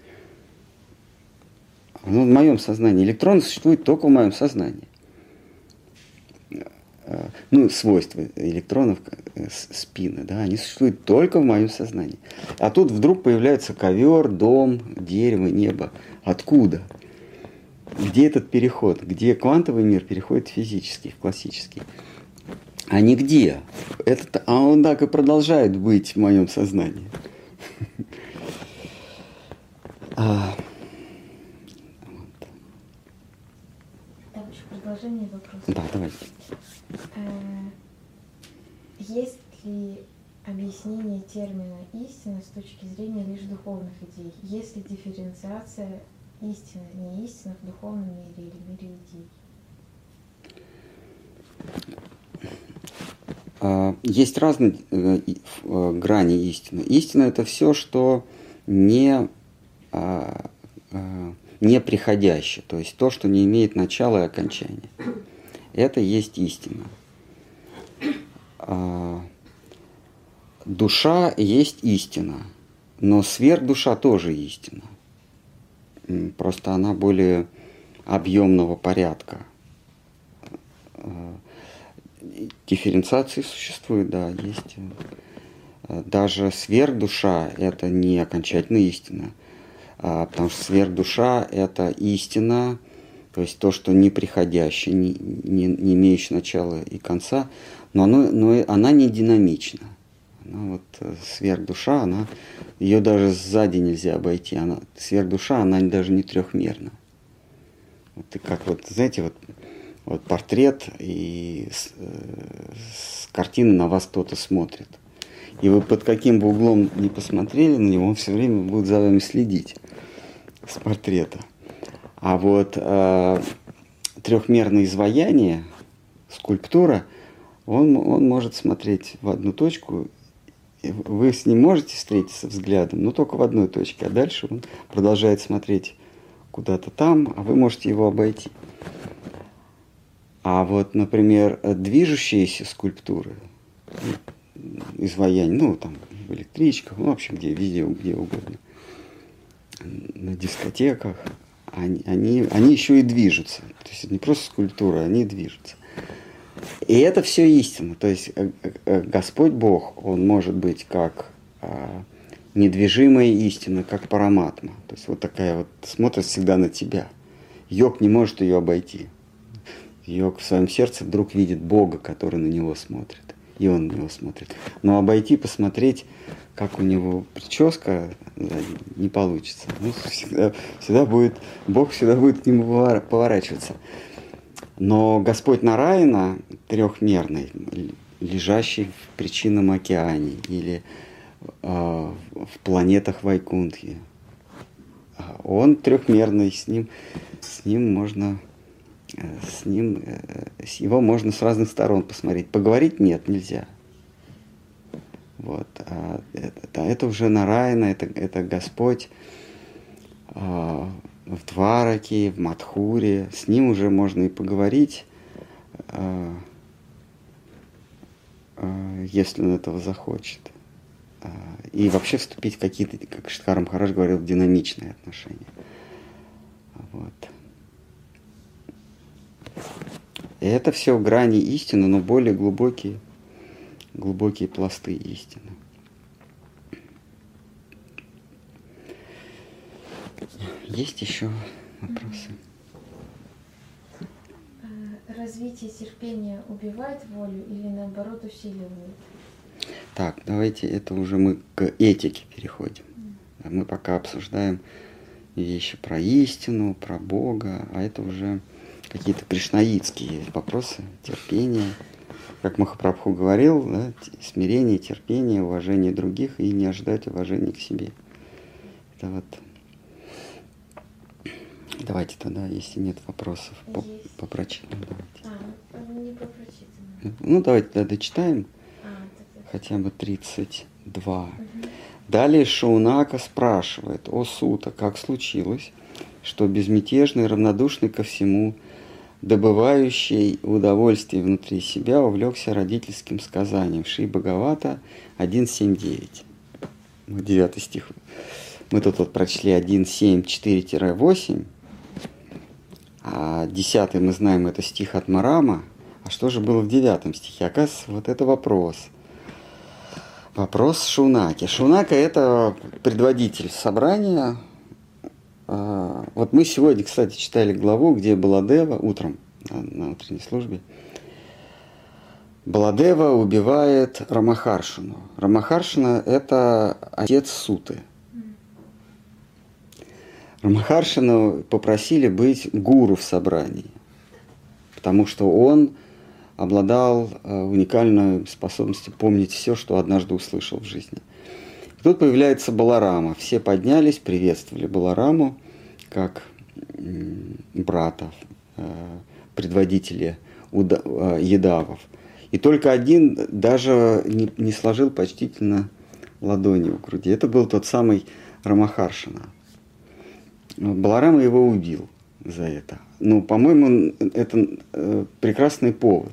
оно в моем сознании. Электрон существует только в моем сознании. Э, ну, свойства электронов, э, спины, да, они существуют только в моем сознании. А тут вдруг появляется ковер, дом, дерево, небо. Откуда? Где этот переход? Где квантовый мир переходит в физический, в классический? А нигде. Это, а он так и продолжает быть в моем сознании. А, продолжение вопроса. Да, давайте. Э, есть ли объяснение термина истина с точки зрения лишь духовных идей? Есть ли дифференциация истины, не истины в духовном мире или мире идей? А, есть разные э, э, грани истины. Истина это все, что не а, а, неприходящее, то есть то, что не имеет начала и окончания. Это есть истина. А, душа есть истина, но сверхдуша тоже истина. Просто она более объемного порядка. А, дифференциации существует, да, есть. Даже сверхдуша – это не окончательная истина – а, потому что сверхдуша – это истина, то есть то, что неприходящее, не, не, не имеющее начала и конца, но, оно, но она не динамична. Она вот э, сверхдуша, она, ее даже сзади нельзя обойти. Она, сверхдуша, она даже не трехмерна. Вот и как вот, знаете, вот, вот портрет, и с, э, с картины на вас кто-то смотрит. И вы под каким бы углом ни посмотрели на него, он все время будет за вами следить с портрета. А вот э, трехмерное изваяние, скульптура, он, он может смотреть в одну точку, вы с ним можете встретиться взглядом, но только в одной точке, а дальше он продолжает смотреть куда-то там, а вы можете его обойти. А вот, например, движущиеся скульптуры, изваяния, ну, там, в электричках, ну, в общем, где, везде, где угодно – на дискотеках, они, они, они еще и движутся. То есть это не просто скульптура, они движутся. И это все истина. То есть э, э, Господь Бог, Он может быть как а, недвижимая истина, как параматма. То есть вот такая вот, смотрит всегда на тебя. Йог не может ее обойти. Йог в своем сердце вдруг видит Бога, который на него смотрит. И он на него смотрит. Но обойти, посмотреть как у него прическа не получится. Ну, всегда, всегда будет, Бог всегда будет к нему поворачиваться. Но Господь Нараина трехмерный, лежащий в причинном океане или э, в планетах Вайкунтхи, он трехмерный, с ним, с ним можно э, с ним, э, его можно с разных сторон посмотреть. Поговорить нет, нельзя. Вот. А это, это уже Нараяна, это, это Господь а, в Двараке, в Мадхуре. С ним уже можно и поговорить, а, а, если он этого захочет. А, и вообще вступить в какие-то, как Штхарам Хараш говорил, динамичные отношения. Вот. И это все грани истины, но более глубокие глубокие пласты истины. Есть еще вопросы? Э, развитие терпения убивает волю или наоборот усиливает? Так, давайте это уже мы к этике переходим. Мы пока обсуждаем вещи про истину, про Бога, а это уже какие-то кришнаитские вопросы, терпение, как Махапрабху говорил, да, смирение, терпение, уважение других и не ожидать уважения к себе. Это вот Давайте тогда, если нет вопросов, по, Есть. по прочитанным давайте. А, ну, не по прочитанному. Ну, давайте тогда дочитаем А, тогда. хотя бы 32. Мгм. Далее Шаунака спрашивает, о Сута, как случилось, что безмятежный, равнодушный ко всему, добывающий удовольствие внутри себя, увлекся родительским сказанием Шри Бхагавата 1.7.9. Ну, Девятый стих. Мы тут вот прочли 1.7.4-8, а десятый мы знаем, это стих от Марама. А что же было в девятом стихе? Оказывается, вот это вопрос – Вопрос Шунаки. Шунака – это предводитель собрания. А, Вот мы сегодня, кстати, читали главу, где Баладева утром на, на утренней службе. Баладева убивает Рамахаршину. Рамахаршина – это отец Суты. Рамахаршину попросили быть гуру в собрании, потому что он обладал э, уникальной способностью помнить все, что однажды услышал в жизни. И тут появляется Баларама. Все поднялись, приветствовали Балараму как брата, э, предводителя э, едавов. И только один даже не, не сложил почтительно ладони у груди. Это был тот самый Рамахаршина. Баларама его убил за это. Ну, по-моему, это э, прекрасный повод.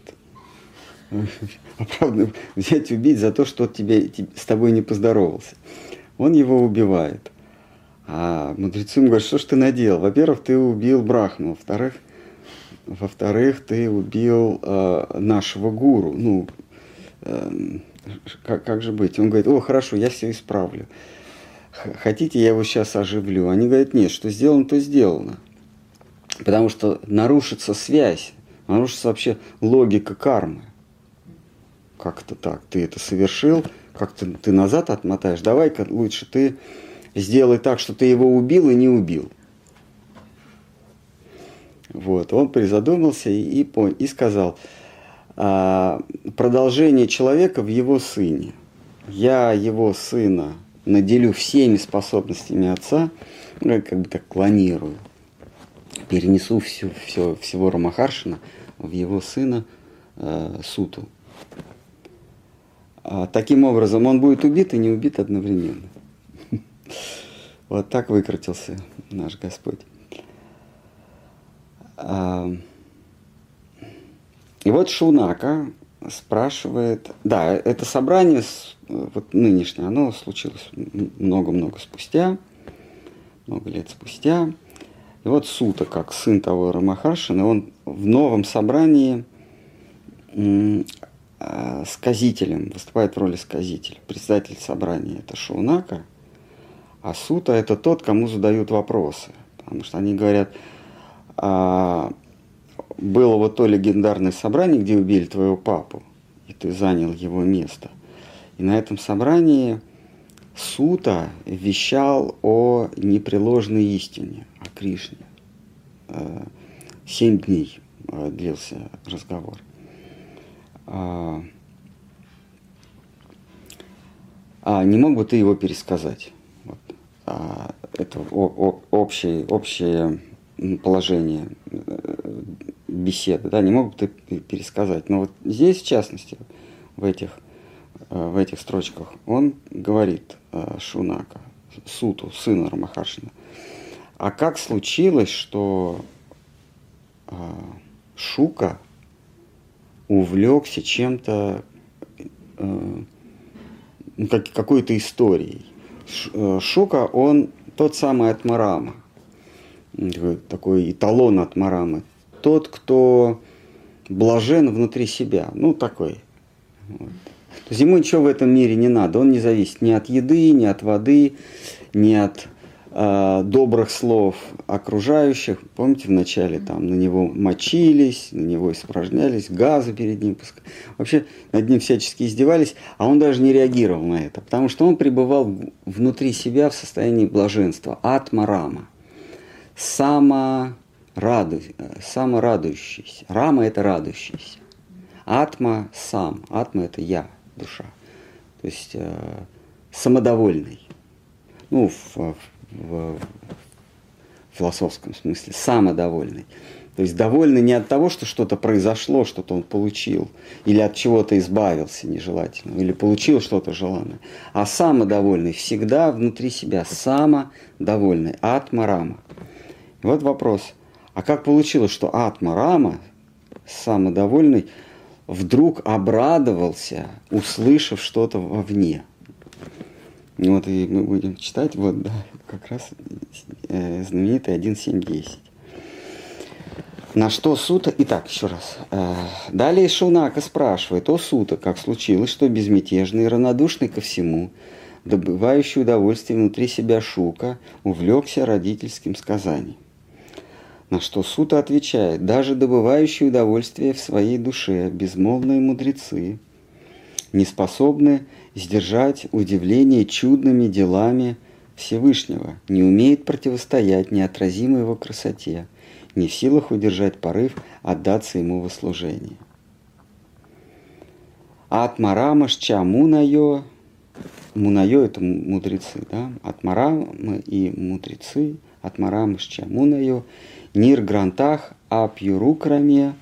Оправданно взять убить за то, что тебе, те- с тобой не поздоровался. Он его убивает. А мудрецы ему говорят, что ж ты наделал? Во-первых, ты убил Брахму. Во-вторых, во-вторых, ты убил э, нашего гуру. Ну, эм, как, как же быть? Он говорит, о, хорошо, я все исправлю. Хотите, я его сейчас оживлю? Они говорят, нет, что сделано, то сделано. Потому что нарушится связь, нарушится вообще логика кармы. Как это так? Ты это совершил, как ты, назад отмотаешь. Давай-ка лучше ты сделай так, что ты его убил и не убил. Вот, он призадумался и, и, и сказал, а, продолжение человека в его сыне. Я его сына наделю всеми способностями отца, ну, как бы так клонирую, перенесу всю, все, всего Рамахаршина в его сына э, Суту. А, таким образом, он будет убит и не убит одновременно. Вот так выкрутился наш Господь. А, И вот Шунака спрашивает, да, это собрание, вот нынешнее, оно случилось много-много спустя, много лет спустя. И вот Сута, как сын того Рамахаршина, он в новом собрании сказителем, выступает в роли сказителя. Председатель собрания это Шаунака, а Сута это тот, кому задают вопросы. Потому что они говорят, а, было вот то легендарное собрание, где убили твоего папу, и ты занял его место. И на этом собрании Сута вещал о непреложной истине, о Кришне. Э, Семь дней э, длился разговор. А, не мог бы ты его пересказать? Вот. А, это о- о- общее, общее положение э, беседы, да, не мог бы ты пе- пересказать. Но вот здесь, в частности, в этих, э, в этих строчках, он говорит э, Шунака, Суту, сына Рамахаршина, а как случилось, что Шука увлекся чем-то, как, какой-то историей. Э, Шука, он тот самый от Марама, такой, эталон от Марамы. Тот, кто блажен внутри себя. Ну, такой. Вот. То есть ему ничего в этом мире не надо. Он не зависит ни от еды, ни от воды, ни от э, добрых слов окружающих. Помните, вначале там на него мочились, на него испражнялись, газы перед ним пускали. Вообще над ним всячески издевались, а он даже не реагировал на это, потому что он пребывал внутри себя в состоянии блаженства, атма-рама, самораду, э, саморадующийся. Рама – это радующийся. Атма – сам, атма – это я, душа. То есть э, самодовольный. Ну, в, в- в- философском смысле, самодовольный. То есть довольный не от того, что что-то произошло, что-то он получил, или от чего-то избавился нежелательного, или получил что-то желанное, а самодовольный всегда внутри себя, самодовольный, атмарама. Вот вопрос, а как получилось, что атмарама, самодовольный, вдруг обрадовался, услышав что-то вовне? Вот и мы будем читать, вот, да, как раз э, знаменитый 1.7.10. На что Сута... Итак, еще раз. Э, далее Шунака спрашивает, о Сута, как случилось, что безмятежный равнодушный ко всему, добывающий удовольствие внутри себя Шука, увлекся родительским сказанием. На что Сута отвечает, даже добывающие удовольствие в своей душе, безмолвные мудрецы, не способны сдержать удивление чудными делами Всевышнего, не умеет противостоять неотразимой его красоте – не в силах удержать порыв отдаться ему во служение. Атмарамашча мунайо, мунайо это мудрецы, да? Атмарамы и мудрецы, Атмарамашча мунайо, нир грантах апюрукраме,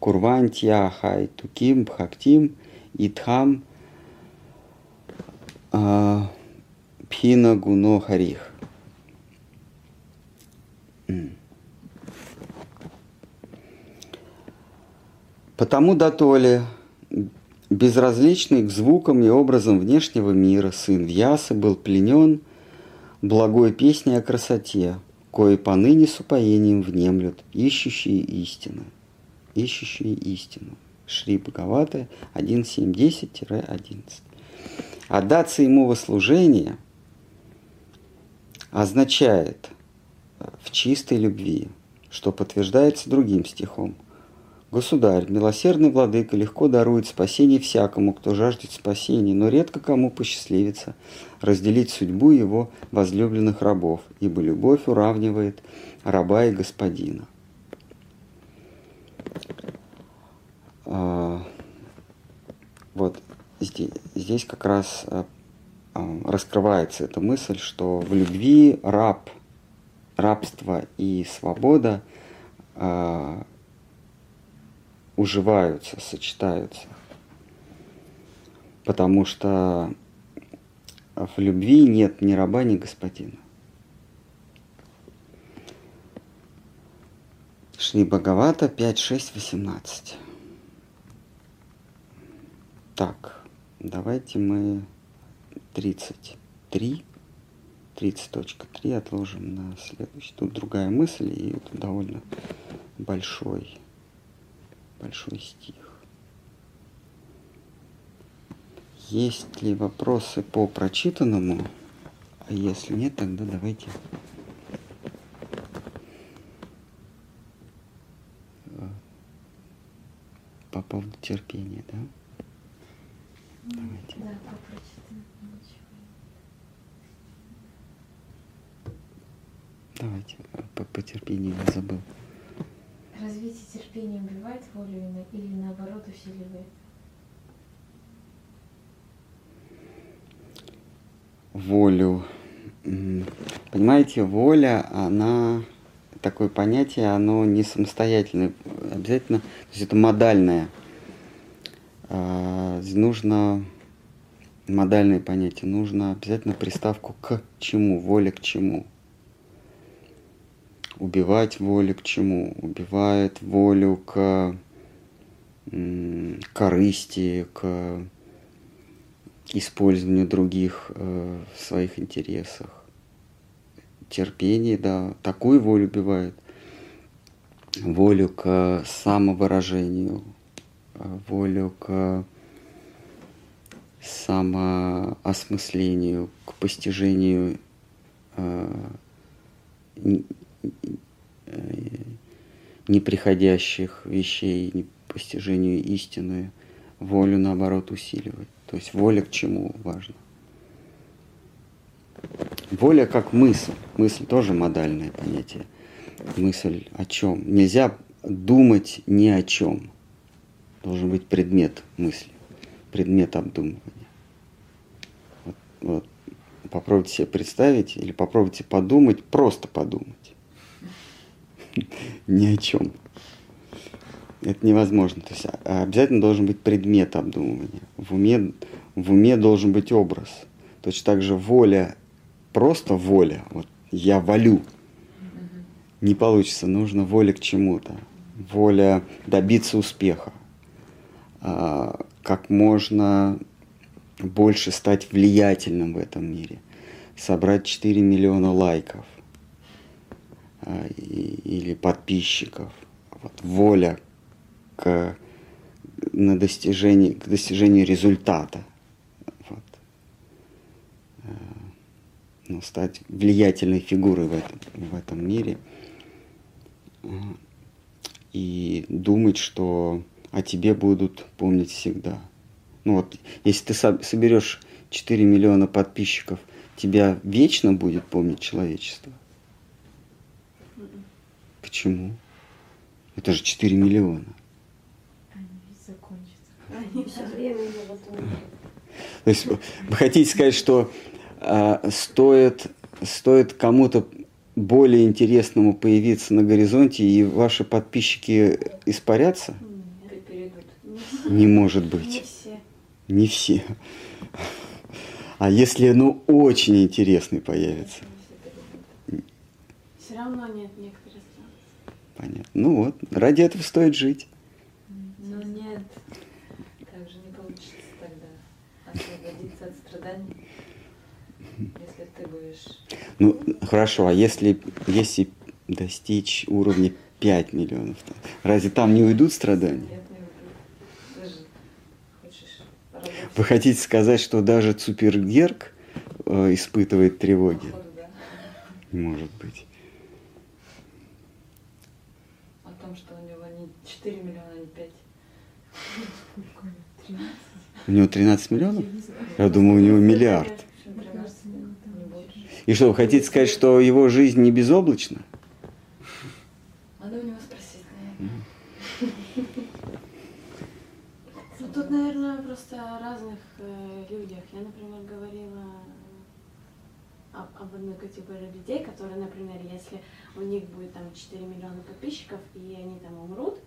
курвантья хай туким бхактим итхам а, пхина гуно харих. Потому дотоле безразличный к звукам и образам внешнего мира сын Вьясы был пленен благой песней о красоте, кое поныне с упоением внемлют ищущие истину. Ищущие истину. Шри Бхагавата 1.7.10-11. Отдаться ему во служение означает в чистой любви, что подтверждается другим стихом – Государь, милосердный владыка, легко дарует спасение всякому, кто жаждет спасения, но редко кому посчастливится разделить судьбу его возлюбленных рабов, ибо любовь уравнивает раба и господина. А, вот здесь, здесь как раз а, раскрывается эта мысль, что в любви раб, рабство и свобода уживаются, сочетаются. Потому что в любви нет ни раба, ни господина. Шли Бхагавата 5, 6, 18. Так, давайте мы 33, 30.3 отложим на следующий. Тут другая мысль, и это довольно большой большой стих. Есть ли вопросы по прочитанному? А если нет, тогда давайте по поводу терпения, да? Давайте. Да, по Давайте, по, по терпению я забыл. Развитие терпения убивает волю или наоборот усиливает? Волю. Понимаете, воля, она такое понятие, оно не самостоятельное, обязательно, то есть это модальное. А, нужно модальное понятие, нужно обязательно приставку к чему, воля к чему убивать волю к чему? Убивает волю к корысти, к использованию других э, в своих интересах. Терпение, да, такую волю убивает. Волю к самовыражению, э, волю к самоосмыслению, к постижению э, неприходящих вещей, постижению истины, волю, наоборот, усиливать. То есть воля к чему важно. Воля как мысль. Мысль тоже модальное понятие. Мысль о чем? Нельзя думать ни о чем. Должен быть предмет мысли, предмет обдумывания. Вот, вот. Попробуйте себе представить или попробуйте подумать, просто подумать ни о чем. Это невозможно. То есть а, обязательно должен быть предмет обдумывания. В уме, в уме должен быть образ. Точно так же воля, просто воля, вот я волю, не получится. Нужно воля к чему-то. Воля добиться успеха. А, как можно больше стать влиятельным в этом мире. Собрать 4 миллиона лайков или подписчиков. Вот, воля к, на достижение, к достижению результата. Вот. Э, ну, стать влиятельной фигурой в этом, в этом мире. И думать, что о тебе будут помнить всегда. Ну вот, если ты соберешь 4 миллиона подписчиков, тебя вечно будет помнить человечество? Почему? Это же 4 миллиона. То есть вы хотите сказать, что э, стоит, стоит кому-то более интересному появиться на горизонте, и ваши подписчики испарятся? Не может быть. Не все. Не все. А если, ну, очень интересный появится? Все равно нет некоторых Понятно. Ну вот, ради этого стоит жить. освободиться от страданий, если ты будешь... Ну, хорошо, а если, если достичь уровня 5 миллионов, разве там не уйдут страдания? Нет, не уйдут. Даже Вы хотите сказать, что даже Цупергерк э, испытывает тревоги? Походу, да. Может быть. О том, что у него не 4 миллиона, а не 5. У него 13 миллионов? Я думаю, у него миллиард. И что, вы хотите сказать, что его жизнь не безоблачна? Надо у него спросить, Ну, тут, наверное, просто о разных э, людях. Я, например, говорила об, об одной категории людей, которые, например, если у них будет там 4 миллиона подписчиков, и они там умрут,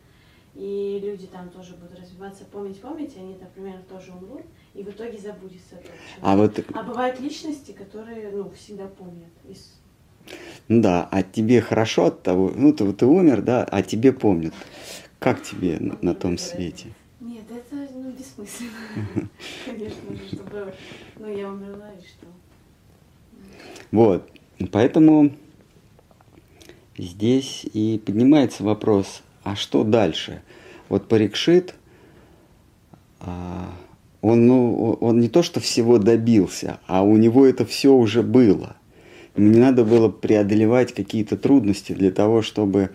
и люди там тоже будут развиваться, помнить, помнить, и они, например, тоже умрут, и в итоге забудется. А, вот... а бывают личности, которые ну, всегда помнят. Ну да, а тебе хорошо от того, ну ты, ты умер, да, а тебе помнят. Как тебе на, на том свете? Нет, это ну, бессмысленно, конечно же, чтобы, ну я умерла и что. Вот, поэтому здесь и поднимается вопрос, а что дальше? Вот Парикшит, а, он, ну, он не то что всего добился, а у него это все уже было. Ему не надо было преодолевать какие-то трудности для того, чтобы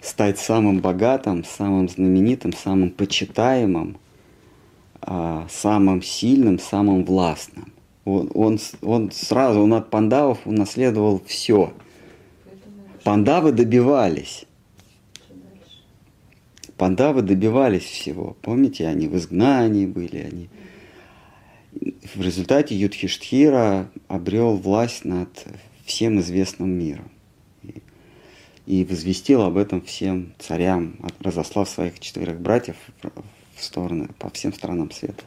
стать самым богатым, самым знаменитым, самым почитаемым, а, самым сильным, самым властным. Он, он, он сразу, он от пандавов унаследовал все. Пандавы добивались. Пандавы добивались всего. Помните, они в изгнании были, они... В результате Юдхиштхира обрел власть над всем известным миром. И, возвестил об этом всем царям, разослав своих четверых братьев в стороны, по всем странам света.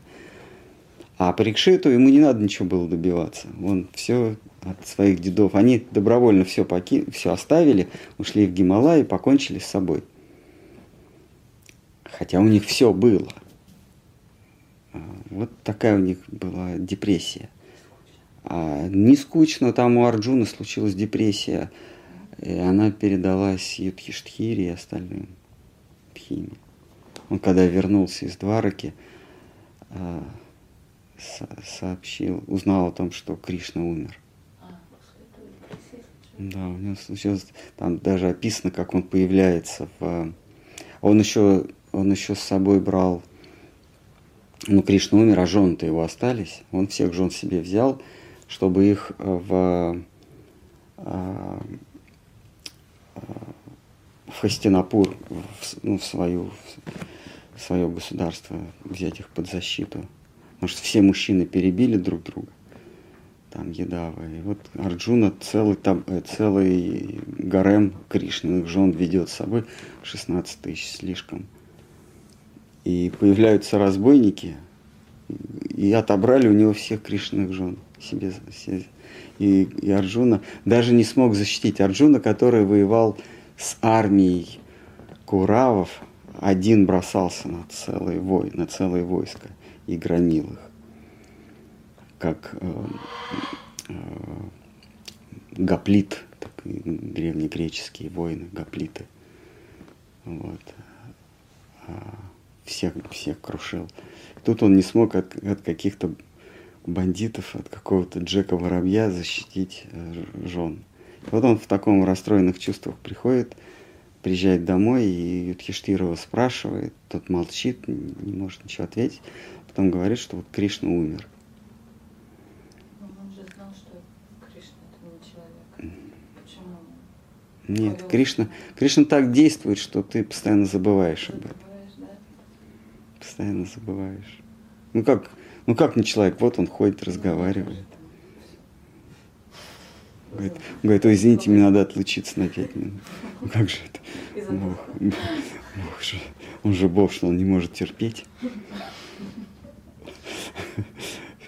А Парикшиту ему не надо ничего было добиваться. Он все от своих дедов. Они добровольно все, поки... все оставили, ушли в Гималай и покончили с собой хотя у них все было. А, вот такая у них была депрессия. А не скучно, там у Арджуна случилась депрессия, и она передалась Юдхиштхире и остальным Пхиме. Он когда вернулся из Двараки, а, сообщил, узнал о том, что Кришна умер. Да, у него случилось, там даже описано, как он появляется в... Он еще он еще с собой брал, ну, Кришна умер, а жены-то его остались. Он всех жен себе взял, чтобы их э, в, э, э, в Хастинапур, в, ну, в, свою, в свое государство, взять их под защиту. Потому что все мужчины перебили друг друга. там Едава. И вот Арджуна целый, там, целый гарем Кришниных жен ведет с собой, 16 тысяч слишком. И появляются разбойники, и отобрали у него всех Кришниных жен себе. И, и Арджуна даже не смог защитить. Арджуна, который воевал с армией Куравов, один бросался на целый вой, на целое войско и громил их как э, э, гоплит, так, древнегреческие воины, гоплиты. Вот. Всех, всех крушил. Тут он не смог от, от каких-то бандитов, от какого-то Джека Воробья защитить э, жен. Вот он в таком расстроенных чувствах приходит, приезжает домой, и Юдхиштирова спрашивает, тот молчит, не может ничего ответить, потом говорит, что вот Кришна умер. Нет, Кришна, Кришна так действует, что ты постоянно забываешь об этом. Постоянно забываешь. Ну как, ну как не человек, вот он ходит, разговаривает. Говорит, говорит, ой, извините, мне надо отлучиться на пять минут. Ну как же это? Бог, Бог же, он же Бог, что он не может терпеть.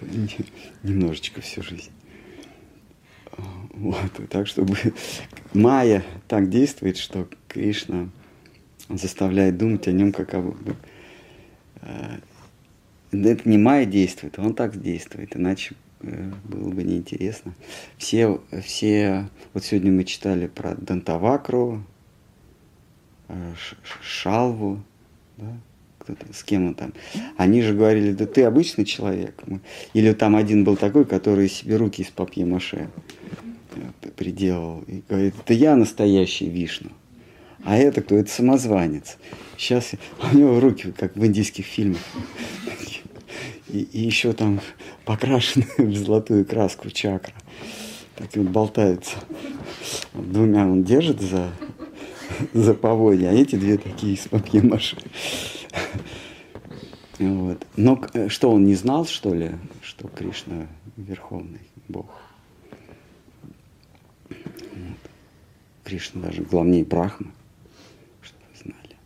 Немножечко всю жизнь. Вот, так чтобы Майя так действует, что Кришна заставляет думать о нем как об... Э, это не Майя действует, он так действует, иначе э, было бы неинтересно. Все, все, вот сегодня мы читали про Дантавакру, э, Шалву, да, кто-то, с кем он там. Они же говорили, да ты обычный человек. Или там один был такой, который себе руки из папье-маше приделал. И говорит, это я настоящий Вишну. А это кто? Это самозванец. Сейчас у него руки, как в индийских фильмах. И, и еще там покрашены в золотую краску чакра. Так вот болтаются. Двумя он держит за, за поводья, а эти две такие из папье маши. Вот. Но что, он не знал, что ли, что Кришна верховный Бог? Кришна даже главнее Брахма, чтобы вы знали.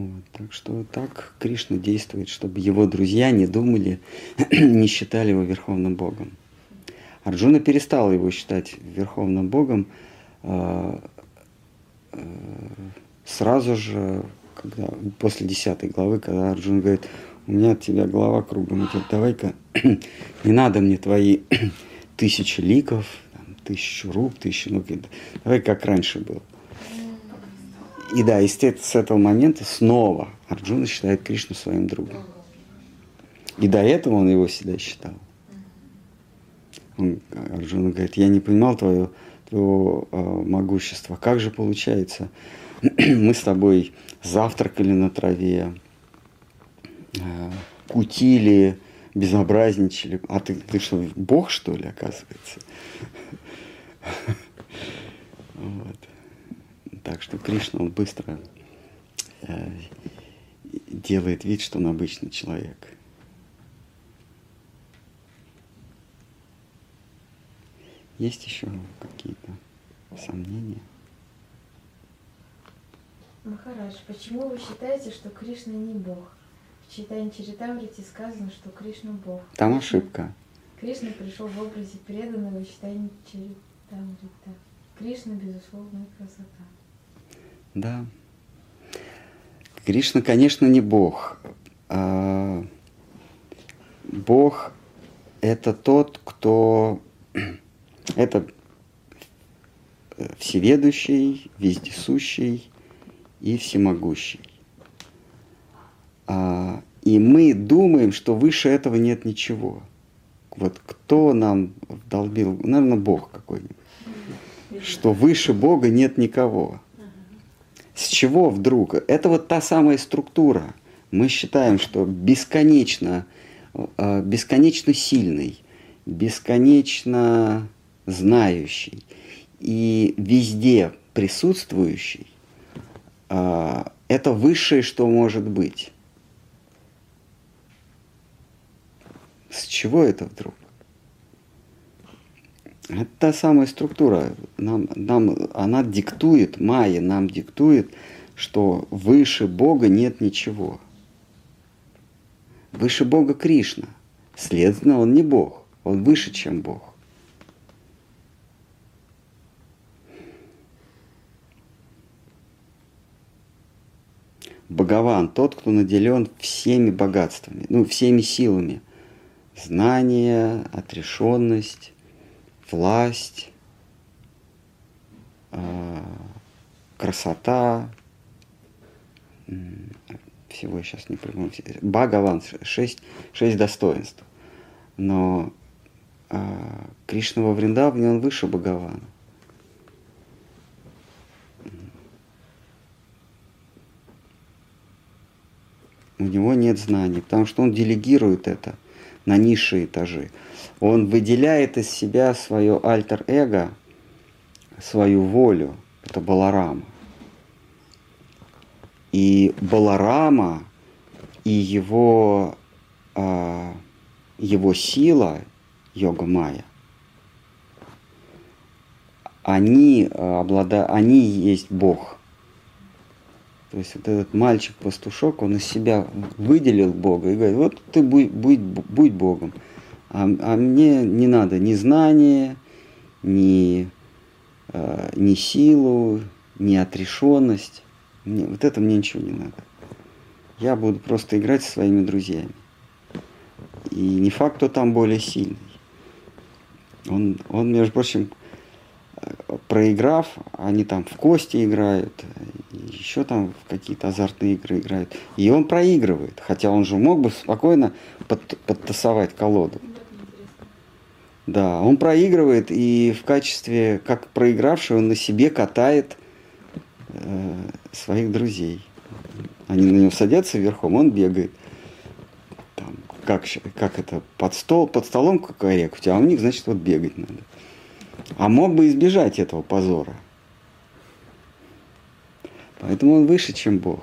Вот, так что так Кришна действует, чтобы его друзья не думали, не считали его верховным богом. Арджуна перестал его считать верховным богом э, э, сразу же, когда, после десятой главы, когда Арджун говорит, у меня от тебя голова кругом идет, давай-ка, не надо мне твои тысячи ликов, тысячу рук, тысячу, ну, давай как раньше было. И да, и с этого момента снова Арджуна считает Кришну своим другом. И до этого он его всегда считал. Он, Арджуна говорит, я не понимал твое, твоего э, могущества. Как же получается, мы с тобой завтракали на траве, э, кутили, безобразничали. А ты, ты что, Бог, что ли, оказывается? Вот. Так что Кришна, он быстро э, делает вид, что он обычный человек. Есть еще какие-то сомнения? Махарадж, почему вы считаете, что Кришна не Бог? В читании Чаритамрити сказано, что Кришна Бог. Там ошибка. Кришна пришел в образе преданного читания Чаритамрити. Там так. Кришна, безусловная красота. Да. Кришна, конечно, не Бог. А Бог – это тот, кто… Это всеведущий, вездесущий и всемогущий. А, и мы думаем, что выше этого нет ничего. Вот кто нам долбил? Наверное, Бог какой-нибудь что выше Бога нет никого. С чего вдруг? Это вот та самая структура. Мы считаем, что бесконечно, э, бесконечно сильный, бесконечно знающий и везде присутствующий э, – это высшее, что может быть. С чего это вдруг? Это та самая структура. Нам, нам, она диктует, майя нам диктует, что выше Бога нет ничего. Выше Бога Кришна. Следовательно, он не Бог. Он выше, чем Бог. Богован, тот, кто наделен всеми богатствами, ну, всеми силами. Знание, отрешенность, власть, а, красота, всего я сейчас не придумал. Бхагаван, шесть, шесть достоинств. Но э, Кришна во Вриндаване, он выше Бхагавана. У него нет знаний, потому что он делегирует это на низшие этажи. Он выделяет из себя свое альтер-эго, свою волю. Это Баларама. И Баларама и его, э, его сила, йога майя, они, облада... они есть Бог. То есть вот этот мальчик-пастушок, он из себя выделил Бога и говорит, вот ты будь, будь, будь Богом. А, а мне не надо ни знания, ни, э, ни силу, ни отрешенность. Мне, вот это мне ничего не надо. Я буду просто играть со своими друзьями. И не факт, кто там более сильный. Он, он между прочим, проиграв, они там в кости играют, еще там в какие-то азартные игры играют. И он проигрывает, хотя он же мог бы спокойно под, подтасовать колоду. Да, он проигрывает, и в качестве, как проигравший, он на себе катает э, своих друзей. Они на него садятся верхом, он бегает. Там, как, как это, под, стол, под столом кукарекать, а у них, значит, вот бегать надо. А мог бы избежать этого позора. Поэтому он выше, чем Бог.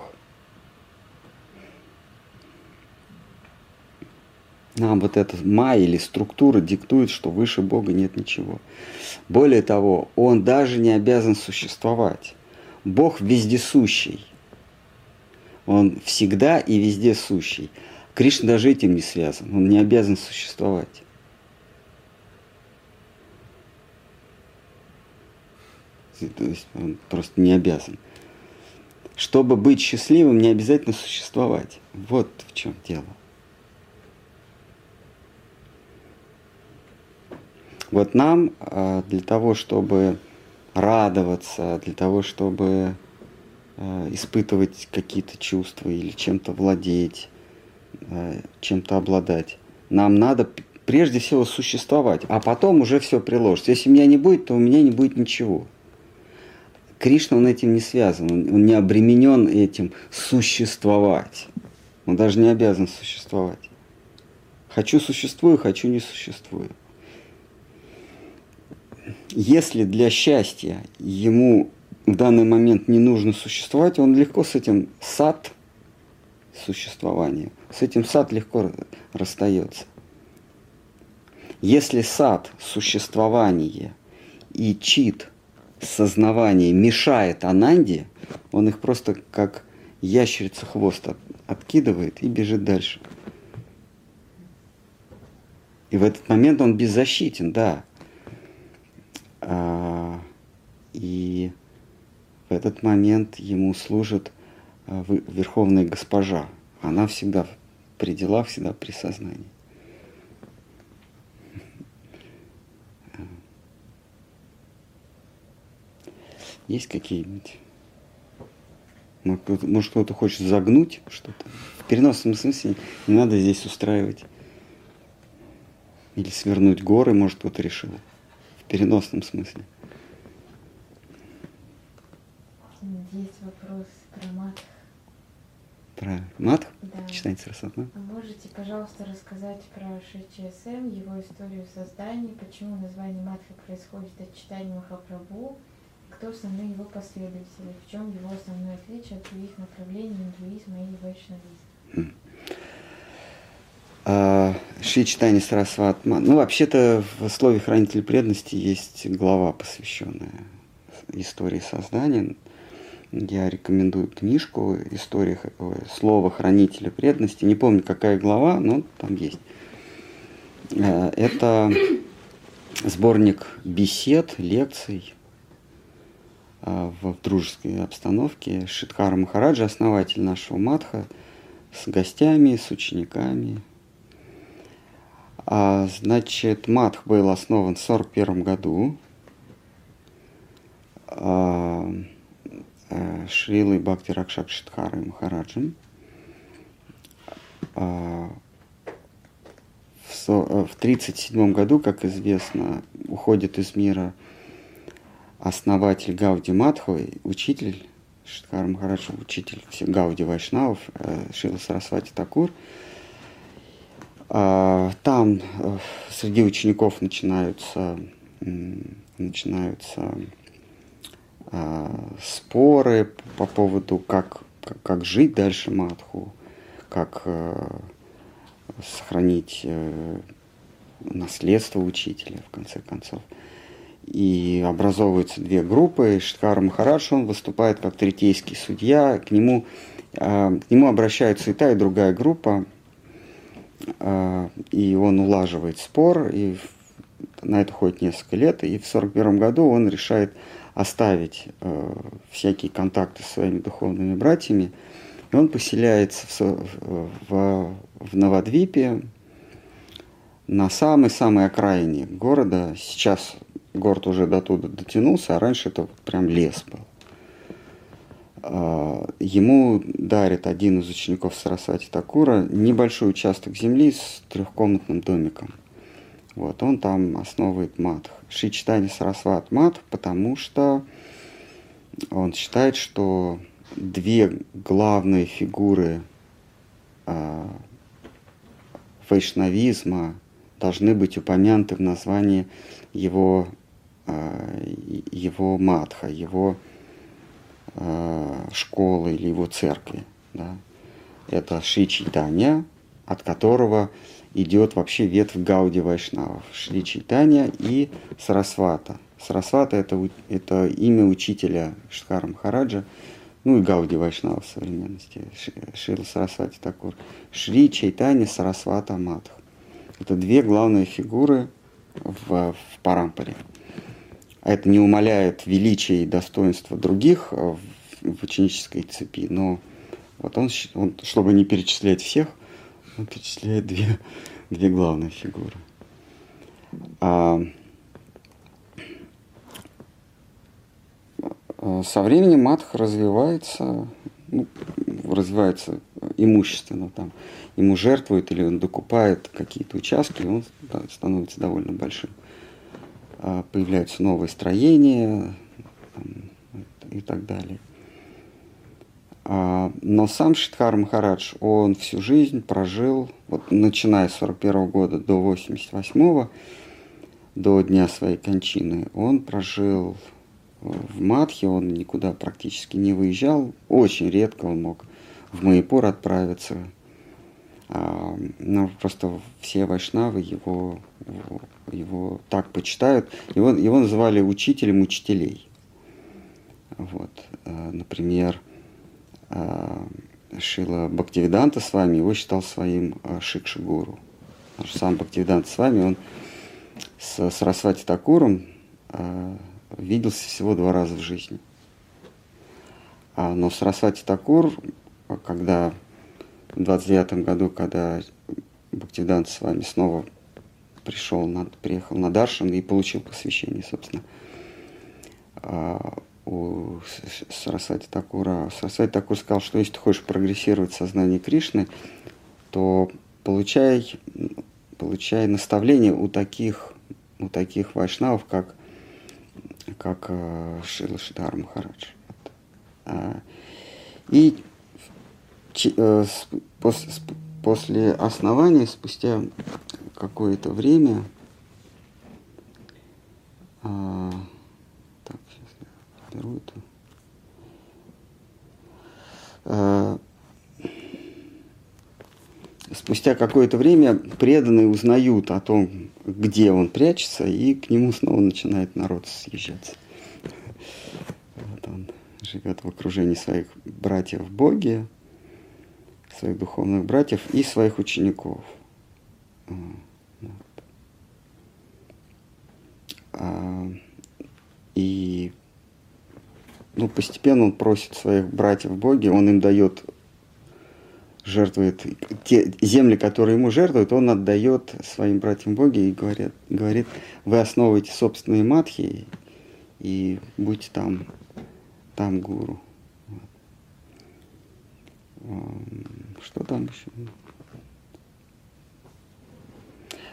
Нам вот эта майя или структура диктует, что выше Бога нет ничего. Более того, он даже не обязан существовать. Бог вездесущий. Он всегда и везде сущий. Кришна даже этим не связан. Он не обязан существовать. То есть он просто не обязан. Чтобы быть счастливым, не обязательно существовать. Вот в чем дело. Вот нам а, для того, чтобы радоваться, для того, чтобы э, испытывать какие-то чувства или чем-то владеть, э, чем-то обладать. Нам надо прежде всего существовать, а потом уже все приложится. Если меня не будет, то у меня не будет ничего. Кришна, он этим не связан, он не обременен этим существовать. Он даже не обязан существовать. Хочу существую, хочу не существую если для счастья ему в данный момент не нужно существовать, он легко с этим сад существования, с этим сад легко расстается. Если сад существования и чит сознавание мешает Ананде, он их просто как ящерица хвост откидывает и бежит дальше. И в этот момент он беззащитен, да. А, и в этот момент ему служит а, Верховная Госпожа. Она всегда при делах, всегда при сознании. Есть какие-нибудь? Может, кто-то хочет загнуть что-то? В переносном смысле не надо здесь устраивать. Или свернуть горы, может, кто-то решил переносном смысле. Есть вопрос про мат. Про мат? Да. Читайте Сарасватма. А можете, пожалуйста, рассказать про ШЧСМ, его историю создания, почему название Матха происходит от читания Махапрабху, кто основные его последователи, в чем его основное отличие от других направлений индуизма и вайшнавизма? А, Шри Читани Сарасватма. Ну, вообще-то в слове «Хранитель преданности» есть глава, посвященная истории создания. Я рекомендую книжку «История слова хранителя преданности». Не помню, какая глава, но там есть. Э, это сборник бесед, лекций в дружеской обстановке. Шидхара Махараджа, основатель нашего матха, с гостями, учениками. А, значит, матх был основан в 1941 году. А, а, Шрилой Бхакти Ракшак Шидхарой Махараджем. А, в 1937 году, как известно, уходит из мира основатель Гауди Матховой, учитель Шидхар Махарадж, учитель Гауди Вайшнавов, э, Шила Сарасвати Такур. А, там э, среди учеников начинаются, начинаются а, споры по поводу, как, как, как жить дальше Матху, как э, сохранить наследство учителя, в конце концов и образовываются две группы. Шиткар Махарадж, он выступает как третейский судья, к нему, э, к нему обращаются и та, и другая группа, э, и он улаживает спор, и на это ходит несколько лет, и в 1941 году он решает оставить э, всякие контакты с своими духовными братьями, и он поселяется в, в, в Новодвипе, на самой-самой окраине города. Сейчас город уже до туда дотянулся, а раньше это прям лес был. А, ему дарит один из учеников Сарасвати Такура небольшой участок земли с трехкомнатным домиком. Вот, он там основывает матх. Шичтани Сарасват мат, потому что он считает, что две главные фигуры э, вайшнавизма должны быть упомянуты в названии его его матха, его э, школы или его церкви. Да? Это Шри Чайтанья, от которого идет вообще ветвь Гауди Вайшнавов. Шри Чайтанья и Сарасвата. Сарасвата это, это имя учителя Шхара Махараджа, ну и Гауди Вайшнава в современности, Шила Сарасвати Такур. Шри Чайтанья Сарасвата Матх. Это две главные фигуры в, в Парампаре. Это не умаляет величия и достоинства других э, в ученической цепи, но вот он, он чтобы не перечислять всех, он перечисляет две, две главные фигуры. А, э, со временем матх развивается, ну, развивается имущественно, там, ему жертвуют или он докупает какие-то участки, и он становится довольно большим. А, появляются новые строения и так далее. А, но сам Шидхар Махарадж, он всю жизнь прожил, вот начиная с 41 года до 88 до дня своей кончины, он прожил в Мадхе, он никуда практически не выезжал, очень редко он мог в Майпур отправиться, а, ну, просто все вайшнавы его, его, так почитают. Его, его называли учителем учителей. Вот. А, например, а, Шила Бхактивиданта с вами его считал своим шикшигуру. Потому что сам Бхактивиданта с вами, он с Сарасвати Такуром виделся всего два раза в жизни. Но Сарасвати Такур, когда в 29 году, когда Бхактивидант с вами снова пришел, на, приехал на Даршан и получил посвящение, собственно, а, у Сарасвати Такура. Сарасвати Такур сказал, что если ты хочешь прогрессировать в сознании Кришны, то получай, получай наставление у таких, у таких вайшнавов, как, как э, Шила Шидар Махарадж. А, и Э, после, после основания, спустя какое-то время, а, так, сейчас я беру это. А, спустя какое-то время преданные узнают о том, где он прячется, и к нему снова начинает народ съезжаться. Вот он живет в окружении своих братьев в Боге, своих духовных братьев и своих учеников. А, и ну, постепенно он просит своих братьев в Боге, он им дает, жертвует те земли, которые ему жертвуют, он отдает своим братьям в Боге и говорит, говорит, вы основываете собственные матхи и будьте там, там гуру. Что там еще?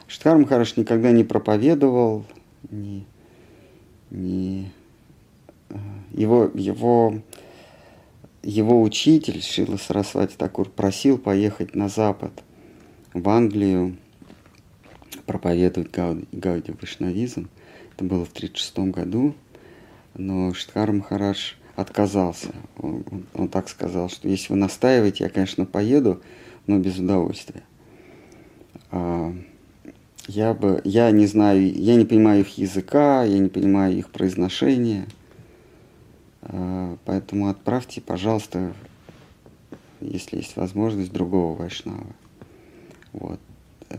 Штхар Махараш никогда не проповедовал, не, не э, его, его, его учитель Шила Сарасвати Такур просил поехать на Запад, в Англию, проповедовать Гауди, Гауди Вайшнавизм. Это было в 1936 году, но Штхар Махарадж отказался. Он, он, так сказал, что если вы настаиваете, я, конечно, поеду, но без удовольствия. А, я бы, я не знаю, я не понимаю их языка, я не понимаю их произношения, а, поэтому отправьте, пожалуйста, если есть возможность, другого вайшнава. Вот.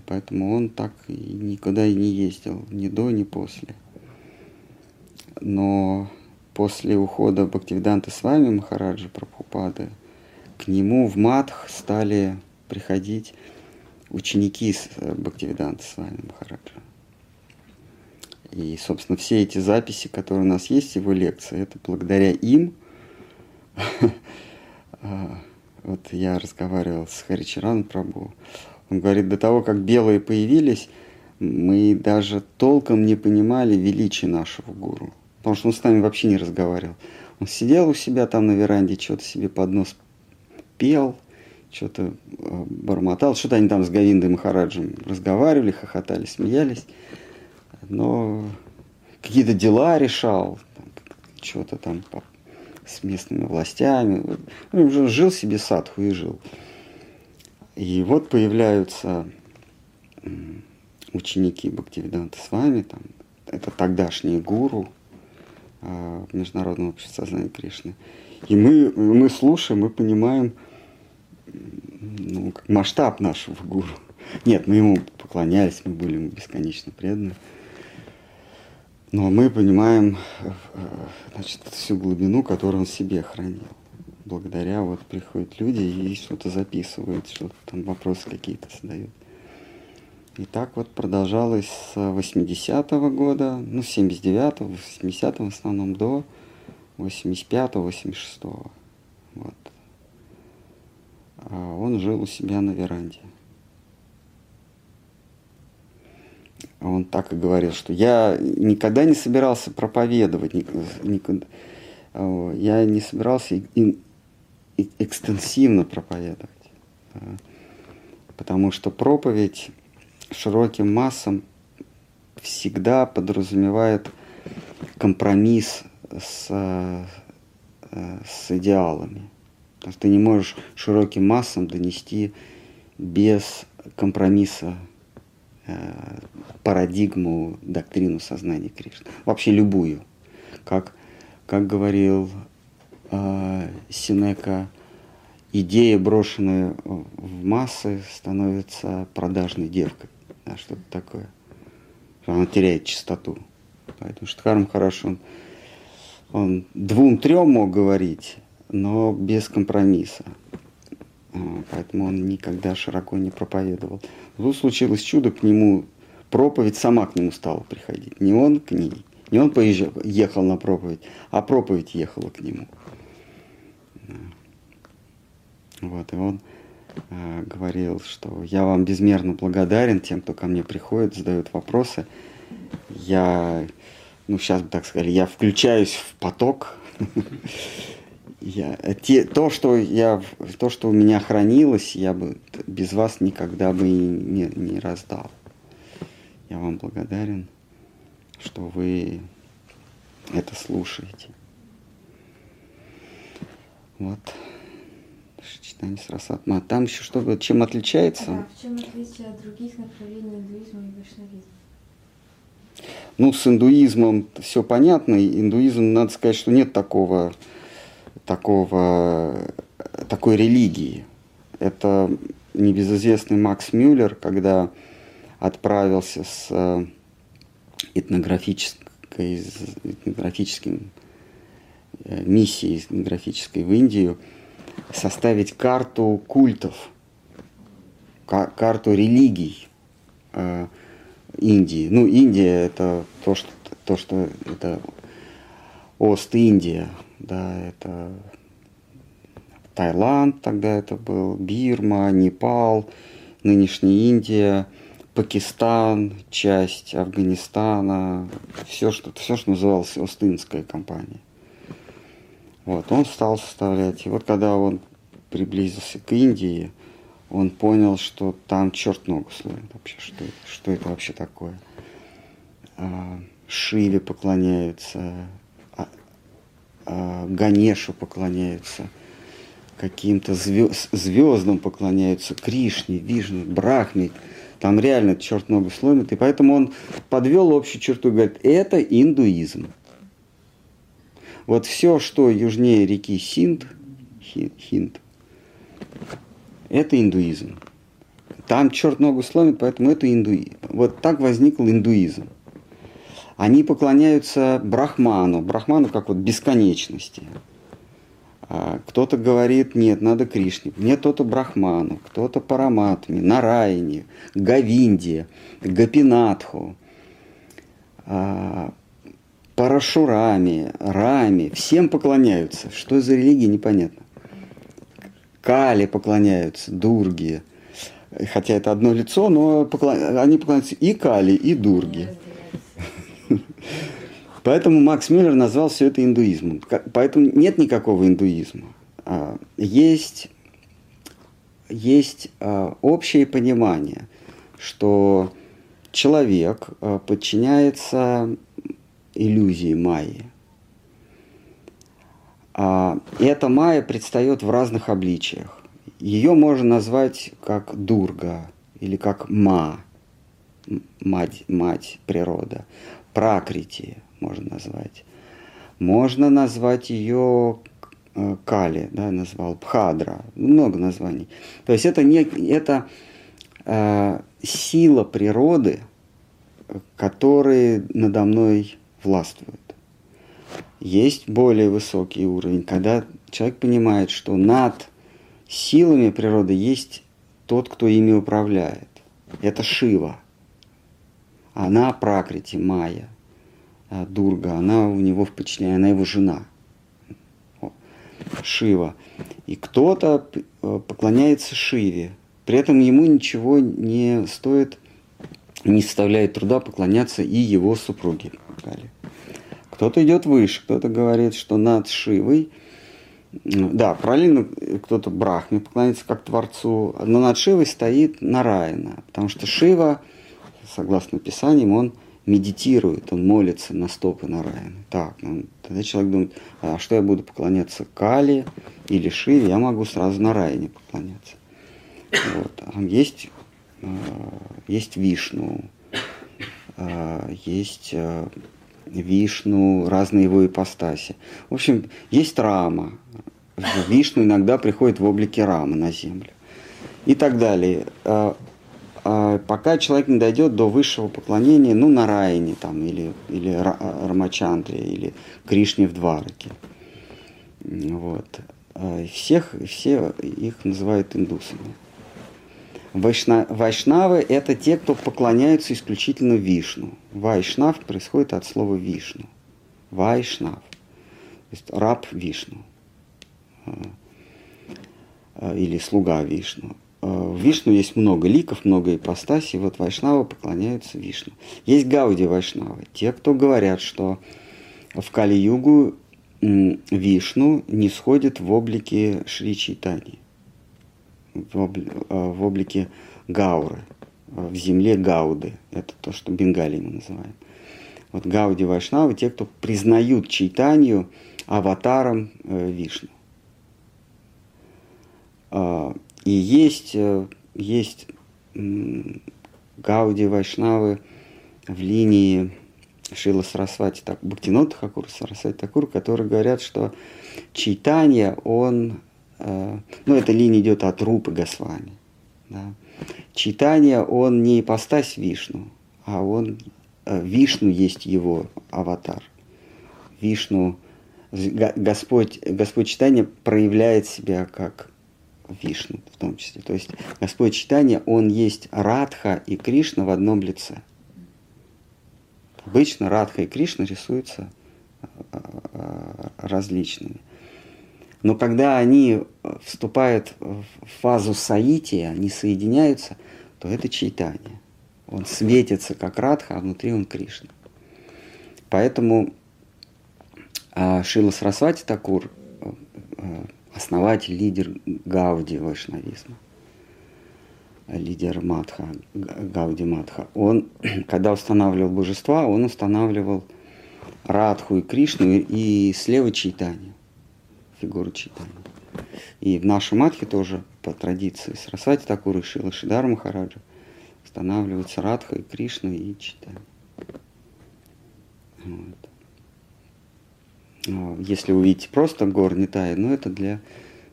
Поэтому он так и никуда и не ездил, ни до, ни после. Но после ухода Бхактивиданта с вами Махараджа Прабхупады, к нему в Мадх стали приходить ученики с э, Бхактивиданта с вами Махараджа. И, собственно, все эти записи, которые у нас есть, его лекции, это благодаря им. А, вот я разговаривал с Харичаран Прабу. Он говорит, до того, как белые появились, мы даже толком не понимали величие нашего гуру. Потому что он с нами вообще не разговаривал. Он сидел у себя там на веранде, что-то себе под нос пел, что-то э, бормотал, что-то они там с Говиндой Махараджем разговаривали, хохотали, смеялись, но какие-то дела решал, что-то там с местными властями. Уже жил себе садху и жил. И вот появляются ученики Бхактивиданта с вами, там, это тогдашние гуру э, Международного общества сознания Кришны. И мы, мы слушаем, мы понимаем, ну, масштаб нашего гуру. Нет, мы ему поклонялись, мы были ему бесконечно преданы. Но мы понимаем э, значит, всю глубину, которую он себе хранил. Благодаря вот приходят люди и что-то записывают, что-то там вопросы какие-то задают. И так вот продолжалось с 80-го года, ну, с 79-го, 80-го в основном до 85-го, 86-го. Вот а он жил у себя на веранде. Он так и говорил, что я никогда не собирался проповедовать, никогда, я не собирался экстенсивно проповедовать, потому что проповедь широким массам всегда подразумевает компромисс с, э, с идеалами. Потому что ты не можешь широким массам донести без компромисса э, парадигму, доктрину сознания Кришны. Вообще любую. Как, как говорил э, Синека, идея, брошенная в массы, становится продажной девкой. Да, что-то такое. Она теряет чистоту. Поэтому Штхарм хорошо, он, он двум-трем мог говорить, но без компромисса. А, поэтому он никогда широко не проповедовал. Тут случилось чудо, к нему проповедь сама к нему стала приходить. Не он к ней, не он поезжал, ехал на проповедь, а проповедь ехала к нему. Вот, и он говорил, что я вам безмерно благодарен тем, кто ко мне приходит, задает вопросы. Я, ну сейчас бы так сказали, я включаюсь в поток я, те, то, что я, то, что у меня хранилось, я бы без вас никогда бы не, не раздал. Я вам благодарен, что вы это слушаете. Вот. Читание Сарасватма. Там еще что, чем отличается? Да, в чем отличие от других направлений индуизма и вайшнавизма? Ну, с индуизмом все понятно. Индуизм, надо сказать, что нет такого, такого, такой религии. Это небезызвестный Макс Мюллер, когда отправился с э, этнографической, этнографическим э, миссией этнографической в Индию, составить карту культов, карту религий э, Индии. Ну, Индия это то, что, то, что это Ост-Индия, да, это Таиланд тогда это был, Бирма, Непал, нынешняя Индия, Пакистан, часть Афганистана, все, что, все, что называлось Ост-Индская компания. Вот, он стал составлять. И вот когда он приблизился к Индии, он понял, что там черт ногу сломит вообще, что это, что это вообще такое. А, Шиве поклоняются, а, а, Ганешу поклоняются, каким-то звезд, звездам поклоняются, Кришне, Вишне, Брахме. Там реально черт ногу сломит. И поэтому он подвел общую черту и говорит, это индуизм. Вот все, что южнее реки Синд, Хинд, это индуизм. Там черт ногу сломит, поэтому это индуизм. Вот так возник индуизм. Они поклоняются Брахману, Брахману как вот бесконечности. А кто-то говорит, нет, надо Кришне, нет, кто-то Брахману, кто-то Параматме, Нараяне, Гавинде, Гапинатху, а, Парашурами, Рами, всем поклоняются. Что за религия, непонятно. Кали поклоняются, Дурги. Хотя это одно лицо, но поклон... они поклоняются и Кали, и Дурги. Поэтому Макс Мюллер назвал все это индуизмом. Поэтому нет никакого индуизма. А, есть, есть а, общее понимание, что человек а, подчиняется иллюзии майи. И эта майя предстает в разных обличиях. Ее можно назвать как дурга или как ма, мать, мать природа, пракрити можно назвать. Можно назвать ее э, Кали, да, назвал Бхадра, много названий. То есть это, не, это э, сила природы, которые надо мной властвуют. Есть более высокий уровень, когда человек понимает, что над силами природы есть тот, кто ими управляет. Это Шива. Она пракрити, Майя. А, Дурга, она у него в подчинении, она его жена. Шива. И кто-то э, поклоняется Шиве. При этом ему ничего не стоит, не составляет труда поклоняться и его супруге. Кто-то идет выше, кто-то говорит, что над Шивой, да, параллельно кто-то Брахме поклоняется как Творцу, но над Шивой стоит Нараяна, потому что Шива, согласно Писаниям, он – медитирует, он молится на стопы Нараяны. Так, ну, тогда человек думает, а что я буду поклоняться Кали или Шиве, я могу сразу Нараяне поклоняться. Вот. А есть, есть Вишну, э, есть э, Вишну, разные его ипостаси. В общем, есть Рама. Вишну иногда приходит в облике Рамы на землю. И так далее. А, пока человек не дойдет до высшего поклонения, ну, на Райне там, или, или Рамачандре, или Кришне в Двараке. Вот. А, всех, все их называют индусами. Вайшна, вайшнавы – это те, кто поклоняются исключительно Вишну. Вайшнав происходит от слова Вишну. Вайшнав. То есть раб Вишну. А, или слуга Вишну. Э, в Вишну есть много ликов, много ипостасей. Вот Вайшнавы поклоняются Вишну. Есть Гауди Вайшнавы. Те, кто говорят, что в Кали-югу Вишну не сходит в облике Шри Чайтани, в, облике Гауры, в земле Гауды. Это то, что Бенгали мы называем. Вот Гауди Вайшнавы, те, кто признают Чайтанию аватаром э, Вишну. И есть, э, есть Гауди, Вайшнавы в линии Шила Сарасвати, так, Бхактинот Хакур, Сарасвати Такур, которые говорят, что читание, он, э, ну, эта линия идет от Рупы Госвами. Да. Читание, он не ипостась Вишну, а он, э, Вишну есть его аватар. Вишну, Господь, Господь читание проявляет себя как Вишну в том числе. То есть Господь читание, он есть Радха и Кришна в одном лице. Обычно Радха и Кришна рисуются э, э, различными. Но когда они вступают в фазу саития, они соединяются, то это читание. Он светится как Радха, а внутри он Кришна. Поэтому а, Шила Сарасвати Такур, э, основатель, лидер Гауди вайшнавизма, лидер Матха, Гауди Матха, он, когда устанавливал божества, он устанавливал Радху и Кришну и слева читание, фигуру читания. И в нашей Матхе тоже по традиции Сарасвати Такур и Шила Шидар Махараджа устанавливается Радха и Кришна и читание. Вот. А, если увидите просто гор Нитай, ну это для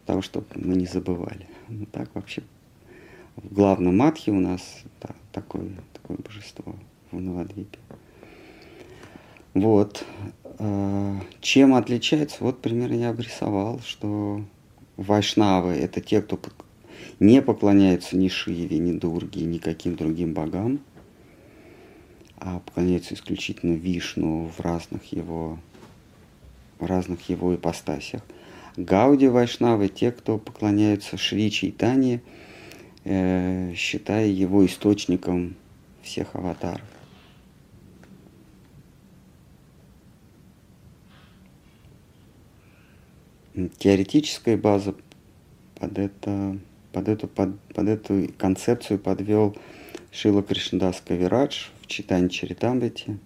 того, чтобы мы не забывали. Ну так вообще в главном матхе у нас да, такое, такое божество в Навадвипе. Вот. А, чем отличается? Вот примерно я обрисовал, что вайшнавы – это те, кто не поклоняются ни Шиве, ни Дурге, ни каким другим богам, а поклоняются исключительно Вишну в разных его, в разных его ипостасях. Гауди Вайшнавы – те, кто поклоняются Шри Чайтане – э, считая его источником всех аватаров. Теоретическая база под, это, под, эту, под, под эту концепцию подвел Шила Кришндас Кавирадж в читании Чаритамрити.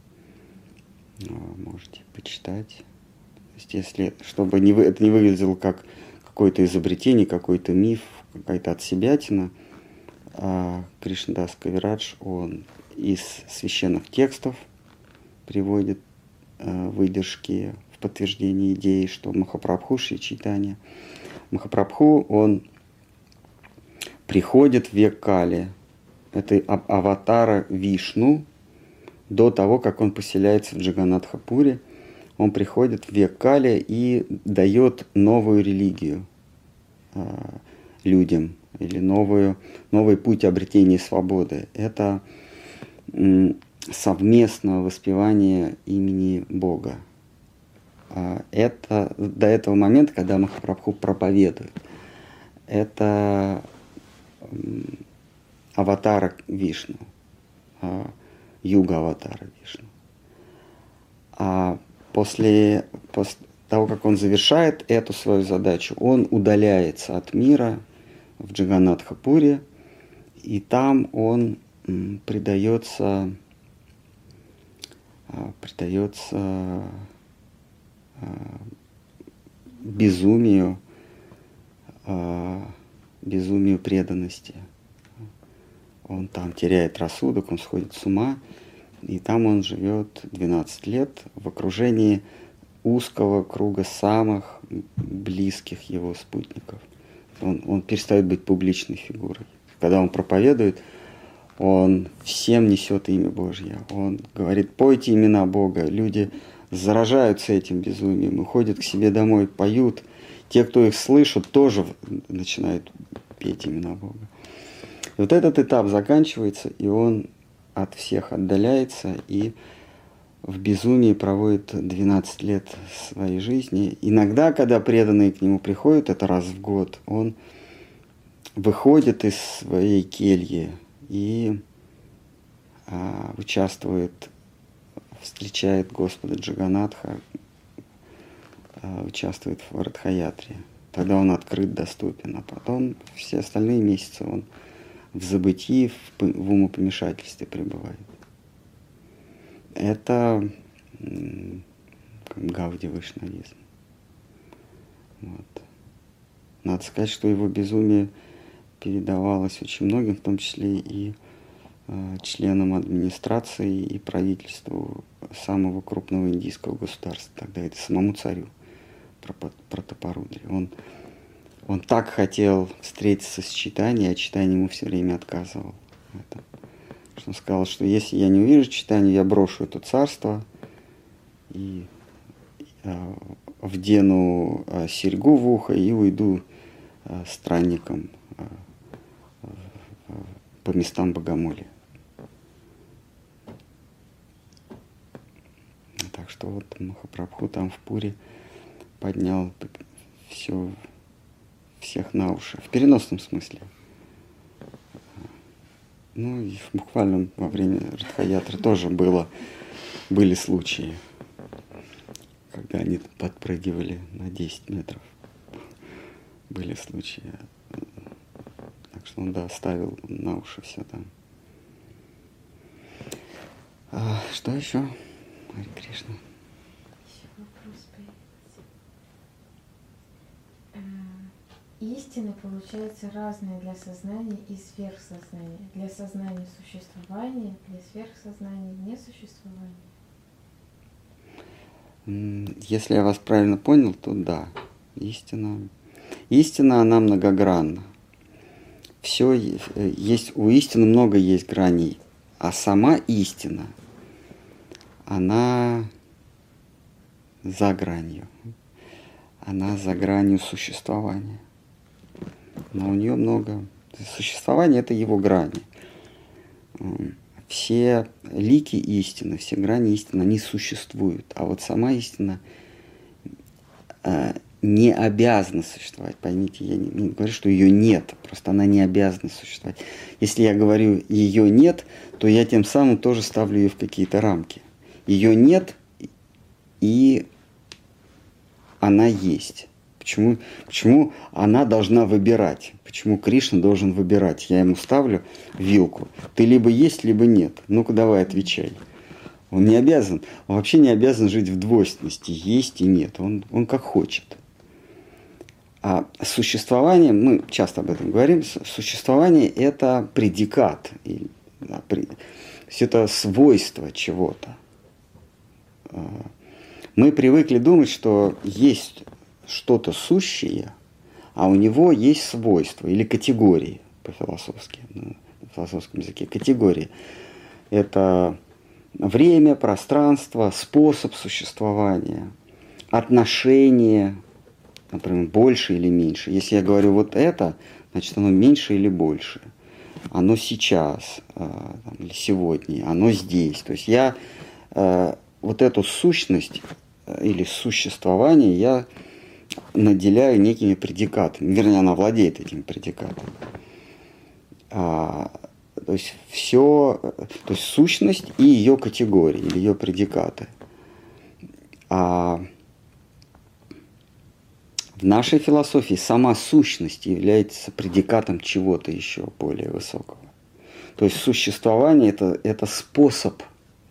А, можете почитать. То есть, если, чтобы не, это не выглядело как какое-то изобретение, какой-то миф, какая-то отсебятина – а Кришнадас Кавирадж, он из священных текстов приводит э, выдержки в подтверждение идеи, что Махапрабху Шри Читания. Махапрабху, он приходит в век Кали, это аватара Вишну, до того, как он поселяется в Джаганатхапуре, он приходит в век Кали и дает новую религию э, людям, или новую, новый путь обретения свободы. Это совместное воспевание имени Бога. А, это до этого момента, когда Махапрабху проповедует. Это аватара Вишну, а, юга аватара Вишну. А после, после того, как он завершает эту свою задачу, он удаляется от мира – в Джаганатхапуре, и там он предается, а, предается безумию, а, безумию преданности. Он там теряет рассудок, он сходит с ума, и там он живет 12 лет в окружении узкого круга самых близких его спутников – он, он перестает быть публичной фигурой. Когда он проповедует, он всем несет имя Божье. Он говорит, пойте имена Бога. Люди заражаются этим безумием, уходят к себе домой, поют. Те, кто их слышат, тоже начинают петь имена Бога. И вот этот этап заканчивается, и он от всех отдаляется, и в безумии проводит 12 лет своей жизни. Иногда, когда преданные к нему приходят, это раз в год, он выходит из своей кельи и а, участвует, встречает Господа Джаганатха, а, участвует в Радхаятре. Тогда он открыт, доступен, а потом все остальные месяцы он в забытии, в, в умопомешательстве пребывает это Гауди вайшнавизм. Вот. Надо сказать, что его безумие передавалось очень многим, в том числе и э, членам администрации и правительству самого крупного индийского государства, тогда это самому царю Протопарудри. Он, он так хотел встретиться с читанием, а читание ему все время отказывал. Это. Что он сказал, что если я не увижу читание, я брошу это царство и э, вдену э, серьгу в ухо и уйду э, странником э, по местам богомолия. Так что вот Махапрабху там в Пуре поднял все, всех на уши. В переносном смысле. Ну и в буквальном во время Радхаятры тоже было, были случаи, когда они подпрыгивали на 10 метров. Были случаи. Так что он, да, ставил на уши все там. А, что еще? Хари Кришна. Еще вопрос появился. Э, истины получаются разные для сознания и сверхсознания. Для сознания существования, для сверхсознания несуществования. Если я вас правильно понял, то да, истина. Истина, она многогранна. Все э, есть, у истины много есть граней, а сама истина – она за гранью. Она за гранью существования. Но у нее много... Существование – это его грани. Все лики истины, все грани истины, они существуют. А вот сама истина э, не обязана существовать. Поймите, я не, говорю, что ее нет, просто она не обязана существовать. Если я говорю ее нет, то я тем самым тоже ставлю ее в какие-то рамки. Ее нет, и она есть. Почему, почему она должна выбирать? Почему Кришна должен выбирать? Я ему ставлю вилку. Ты либо есть, либо нет. Ну-ка давай отвечай. Он не обязан, он вообще не обязан жить в двойственности, есть и нет. Он, он как хочет. А существование, мы часто об этом говорим, существование – это предикат, то есть это свойство чего-то. Мы привыкли думать, что есть что-то сущее, а у него есть свойства или категории по-философски, на философском языке. Категории – это время, пространство, способ существования, отношения, например, больше или меньше. Если я говорю вот это, значит оно меньше или больше. Оно сейчас а, или сегодня, оно здесь. То есть я а, вот эту сущность э, или существование я наделяю некими предикатами. Вернее, она владеет этим предикатом. А, то есть все, то есть сущность и ее категории, или ее предикаты. А в нашей философии сама сущность является предикатом чего-то еще более высокого. То есть существование это, это способ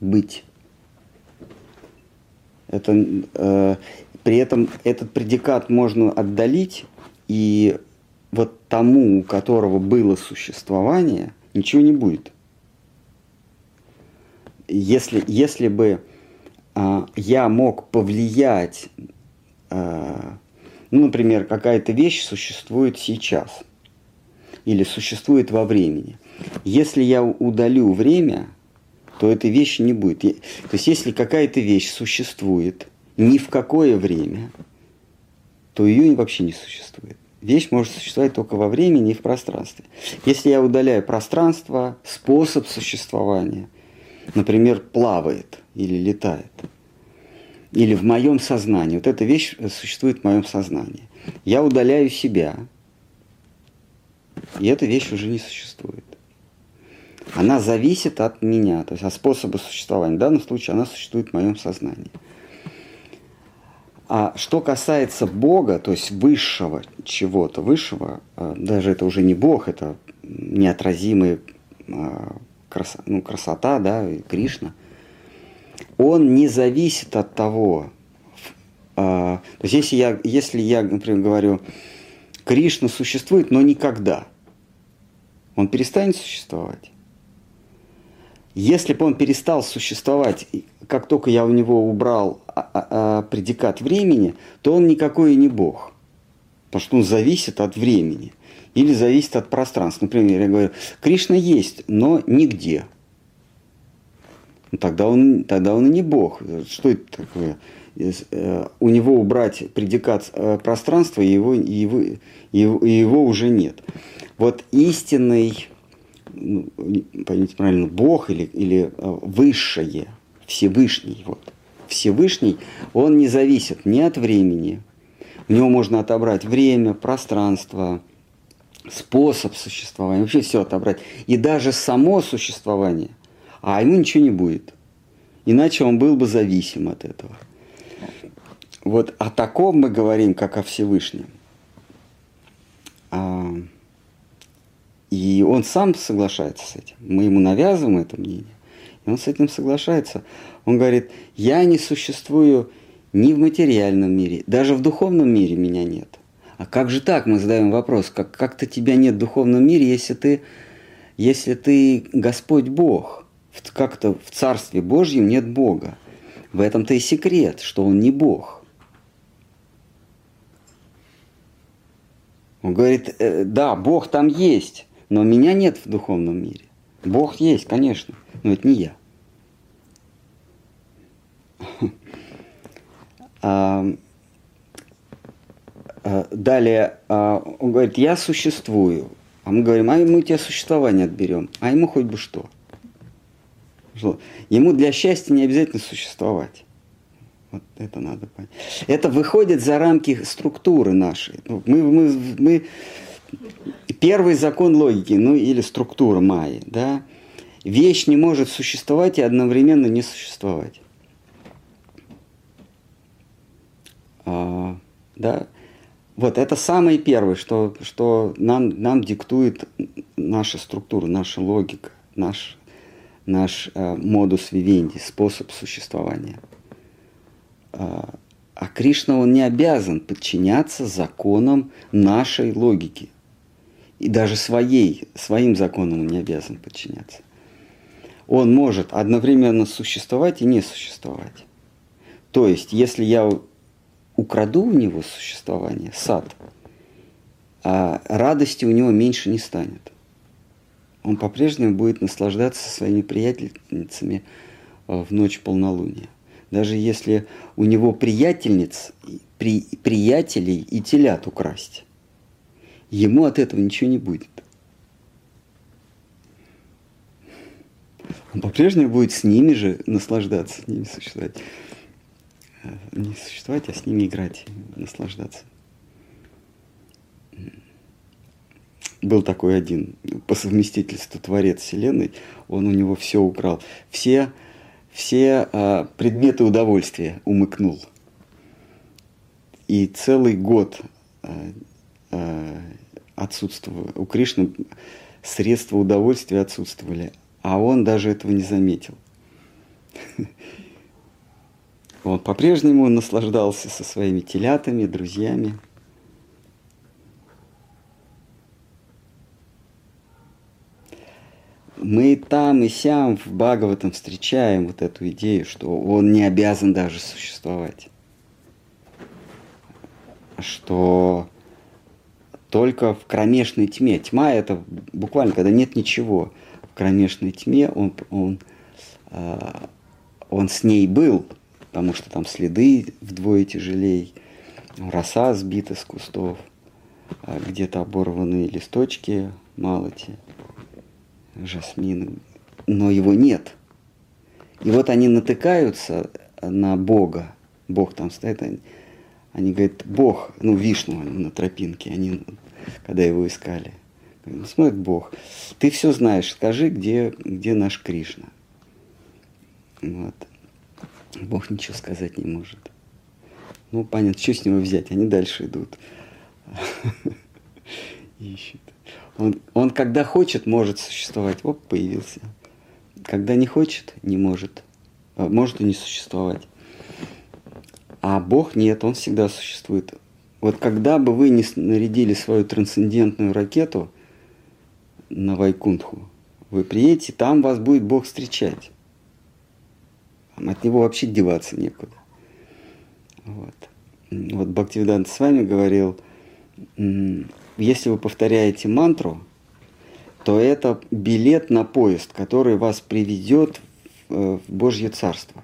быть. Это, э, при этом этот предикат можно отдалить, и вот тому, у которого было существование, ничего не будет. Если, если бы э, я мог повлиять, э, ну, например, какая-то вещь существует сейчас или существует во времени. Если я удалю время, то этой вещи не будет. То есть если какая-то вещь существует ни в какое время, то ее вообще не существует. Вещь может существовать только во времени и в пространстве. Если я удаляю пространство, способ существования, например, плавает или летает, или в моем сознании, вот эта вещь существует в моем сознании, я удаляю себя, и эта вещь уже не существует она зависит от меня, то есть от способа существования. В данном случае она существует в моем сознании. А что касается Бога, то есть высшего чего-то, высшего, э, даже это уже не Бог, это неотразимая э, красота, ну, красота, да, Кришна, он не зависит от того, э, то есть если я, если я, например, говорю, Кришна существует, но никогда – Он перестанет существовать. Если бы он перестал существовать, как только я у него убрал а, а, а, предикат времени, то он никакой и не Бог. Потому что он зависит от времени или зависит от пространства. Например, я говорю, Кришна есть, но нигде. Ну, тогда, он, тогда он и не Бог. Что это такое? Э, у него убрать предикат э, пространства, и его, его, его, его уже нет. Вот истинный поймите правильно, Бог или, или э, Высшее, Всевышний, вот, Всевышний, он не зависит ни от времени, в него можно отобрать время, пространство, способ существования, вообще все отобрать. И даже само существование, а ему ничего не будет. Иначе он был бы зависим от этого. Вот о таком мы говорим, как о Всевышнем. И он сам соглашается с этим. Мы ему навязываем это мнение. И он с этим соглашается. Он говорит, я не существую ни в материальном мире, даже в духовном мире меня нет. А как же так, мы задаем вопрос, как, как-то тебя нет в духовном мире, если ты, если ты Господь Бог, как-то в Царстве Божьем нет Бога. В этом-то и секрет, что Он не Бог. Он говорит, «Э, да, Бог там есть, но меня нет в духовном мире. Бог есть, конечно, но это не я. А, а, далее а, он говорит, я существую. А мы говорим, а мы у тебя существование отберем. А ему хоть бы что. Ему для счастья не обязательно существовать. Вот это надо понять. Это выходит за рамки структуры нашей. Ну, мы, мы, мы Первый закон логики, ну или структура майи, да, вещь не может существовать и одновременно не существовать. А, да, вот это самое первое, что, что нам, нам диктует наша структура, наша логика, наш, наш э, модус вивенди, способ существования. А, а Кришна, он не обязан подчиняться законам нашей логики и даже своей, своим законам он не обязан подчиняться. Он может одновременно существовать и не существовать. То есть, если я украду у него существование, сад, а радости у него меньше не станет. Он по-прежнему будет наслаждаться своими приятельницами э, в ночь полнолуния. Даже если у него приятельниц, при, приятелей и телят украсть ему от этого ничего не будет. Он по-прежнему будет с ними же наслаждаться, с ними существовать. Э, не существовать, а с ними играть, наслаждаться. Был такой один по совместительству творец Вселенной, он у него все украл. Все, все а, предметы удовольствия умыкнул. И целый год а, а, отсутствовало. У Кришны средства удовольствия отсутствовали, а он даже этого не заметил. Он по-прежнему наслаждался со своими телятами, друзьями. Мы и там, и сям в Бхагаватам встречаем вот эту идею, что он не обязан даже существовать. Что только в кромешной тьме. Тьма это буквально, когда нет ничего. В кромешной тьме он, он, э, он с ней был, потому что там следы вдвое тяжелее, роса сбита с кустов, а где-то оборванные листочки малоти, жасмины, но его нет. И вот они натыкаются на Бога, Бог там стоит, они, они говорят, Бог, ну, Вишну на тропинке, они когда его искали. Ну, смотрит Бог, ты все знаешь, скажи, где, где наш Кришна. Вот. Бог ничего сказать не может. Ну, понятно, что с него взять, они дальше идут. Ищут. Он, он когда хочет, может существовать. Оп, появился. Когда не хочет, не может. А может и не существовать. А Бог нет, Он всегда существует. Вот когда бы вы не нарядили свою трансцендентную ракету на Вайкунтху. Вы приедете, там вас будет Бог встречать. От него вообще деваться некуда. Вот. Вот Бхактивидант с вами говорил, если вы повторяете мантру, то это билет на поезд, который вас приведет в э, Божье Царство.